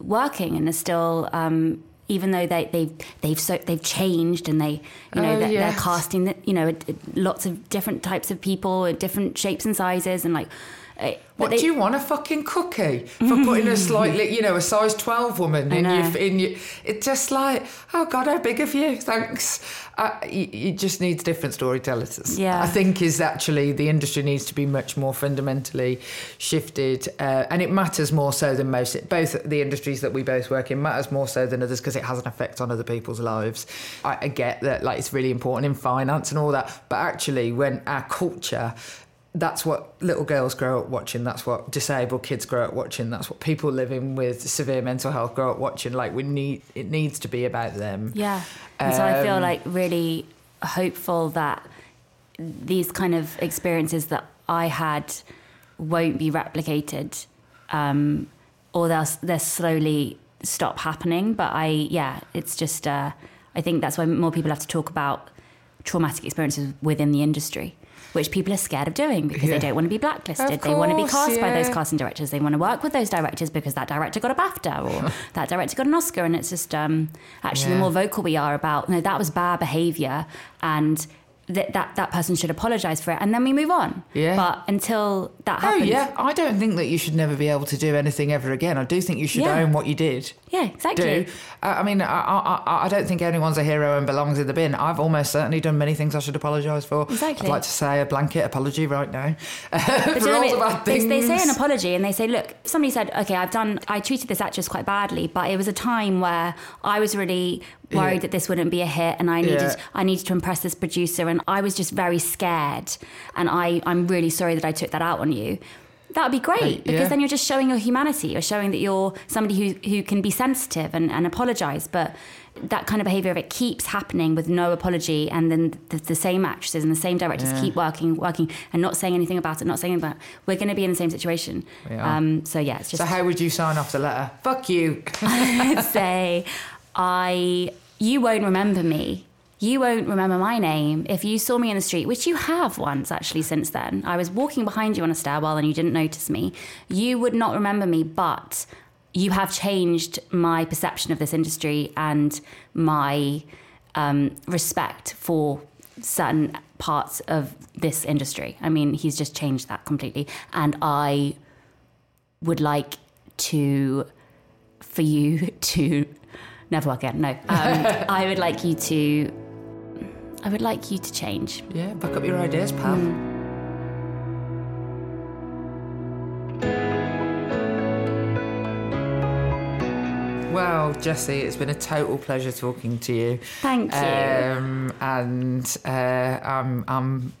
Speaker 2: working and are still. Um, even though they, they've they've so they've changed and they you know
Speaker 1: Oh,
Speaker 2: they're,
Speaker 1: yes.
Speaker 2: they're casting you know lots of different types of people different shapes and sizes and like uh,
Speaker 1: What
Speaker 2: they-
Speaker 1: do you want? A fucking cookie for putting a slightly, you know, a size twelve woman in your, in your. It's just like, oh God, how big of you? Thanks. Uh, you, you just needs different storytellers.
Speaker 2: Yeah.
Speaker 1: I think is actually the industry needs to be much more fundamentally shifted, uh, and it matters more so than most. Both the industries that we both work in matters more so than others because it has an effect on other people's lives. I, I get that, like it's really important in finance and all that, but actually, when our culture that's what little girls grow up watching. That's what disabled kids grow up watching. That's what people living with severe mental health grow up watching. Like we need, it needs to be about them.
Speaker 2: Yeah. And so I feel
Speaker 1: Um,
Speaker 2: like really hopeful that these kind of experiences that I had won't be replicated, um, or they'll they'll slowly stop happening. But I, yeah, it's just uh, I think that's why more people have to talk about traumatic experiences within the industry. Which people are scared of doing because
Speaker 1: Yeah.
Speaker 2: they don't want to be blacklisted. They want to be cast by those casting directors. They want to work with those directors because that director got a BAFTA or that director got an Oscar. And it's just um, actually the more vocal we are about, no, that was bad behaviour and that, that that person should apologise for it. And then we move on.
Speaker 1: Yeah.
Speaker 2: But until that
Speaker 1: oh,
Speaker 2: happens Oh
Speaker 1: yeah, I don't think that you should never be able to do anything ever again. I do think you should
Speaker 2: Yeah.
Speaker 1: own what you did.
Speaker 2: Yeah, exactly.
Speaker 1: Do I I mean, I, I, I- don't think anyone's a hero and belongs in the bin. I've almost certainly done many things I should apologise for.
Speaker 2: Exactly.
Speaker 1: I'd like to say a blanket apology right now for
Speaker 2: do you know
Speaker 1: all the bad
Speaker 2: they,
Speaker 1: things.
Speaker 2: they say an apology and they say, look, somebody said, okay, I've done, I treated this actress quite badly, but it was a time where I was really worried
Speaker 1: Yeah.
Speaker 2: that this wouldn't be a hit and I needed,
Speaker 1: Yeah.
Speaker 2: I needed to impress this producer and I was just very scared and I, I'm really sorry that I took that out on you. That would be great
Speaker 1: Right,
Speaker 2: because
Speaker 1: yeah.
Speaker 2: then you're just showing your humanity. You're showing that you're somebody who, who can be sensitive and, and apologize. But that kind of behavior, if it keeps happening with no apology, and then the, the same actresses and the same directors
Speaker 1: Yeah.
Speaker 2: keep working, working, and not saying anything about it, not saying anything about it, we're going to be in the same situation. Um, so yeah, it's just
Speaker 1: So how would you sign off the letter? Fuck you.
Speaker 2: I'd say I, you won't remember me. You won't remember my name if you saw me in the street, which you have once actually since then. I was walking behind you on a stairwell and you didn't notice me. You would not remember me, but you have changed my perception of this industry and my um, respect for certain parts of this industry. I mean, he's just changed that completely. And I would like to, for you to never work again. No, um, I would like you to. I would like you to change.
Speaker 1: Yeah, back up your ideas, pal. Well, Jessie, it's been a total pleasure talking to you.
Speaker 2: Thank you.
Speaker 1: Um, and uh, I'm, I'm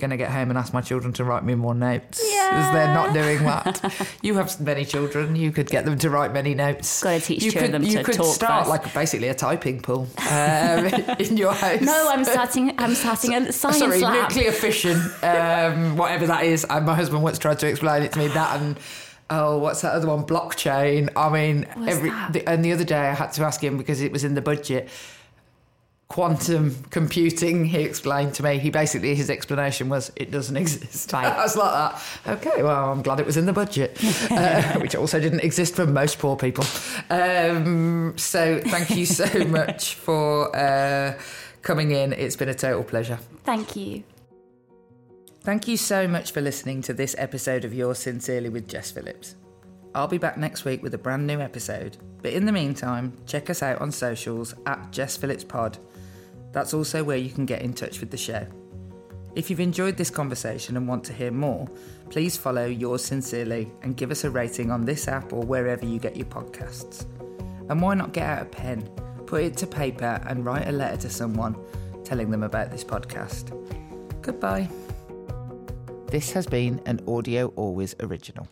Speaker 1: going to get home and ask my children to write me more notes. As they're not doing that. you have many children. You could get them to write many notes.
Speaker 2: Gotta teach
Speaker 1: you
Speaker 2: two of
Speaker 1: could,
Speaker 2: them
Speaker 1: you
Speaker 2: to
Speaker 1: could
Speaker 2: talk
Speaker 1: start
Speaker 2: first.
Speaker 1: like basically a typing pool um, in your house.
Speaker 2: no, I'm starting. I'm starting a science
Speaker 1: Sorry,
Speaker 2: lab.
Speaker 1: nuclear fission, um, whatever that is. And my husband once tried to explain it to me. That and oh, what's that other one? Blockchain. I mean,
Speaker 2: What's
Speaker 1: every? The, and the other day I had to ask him because it was in the budget. Quantum computing, he explained to me. He basically his explanation was it doesn't exist.
Speaker 2: Right.
Speaker 1: I was like that. Okay, well, I'm glad it was in the budget, uh, which also didn't exist for most poor people. Um, so thank you so much for uh, coming in. It's been a total pleasure.
Speaker 2: Thank you.
Speaker 1: Thank you so much for listening to this episode of Yours Sincerely with Jess Phillips. I'll be back next week with a brand new episode, but in the meantime, check us out on socials at Jess Phillips Pod. That's also where you can get in touch with the show. If you've enjoyed this conversation and want to hear more, please follow Yours Sincerely and give us a rating on this app or wherever you get your podcasts. And why not get out a pen, put it to paper, and write a letter to someone telling them about this podcast? Goodbye. This has been an Audio Always original.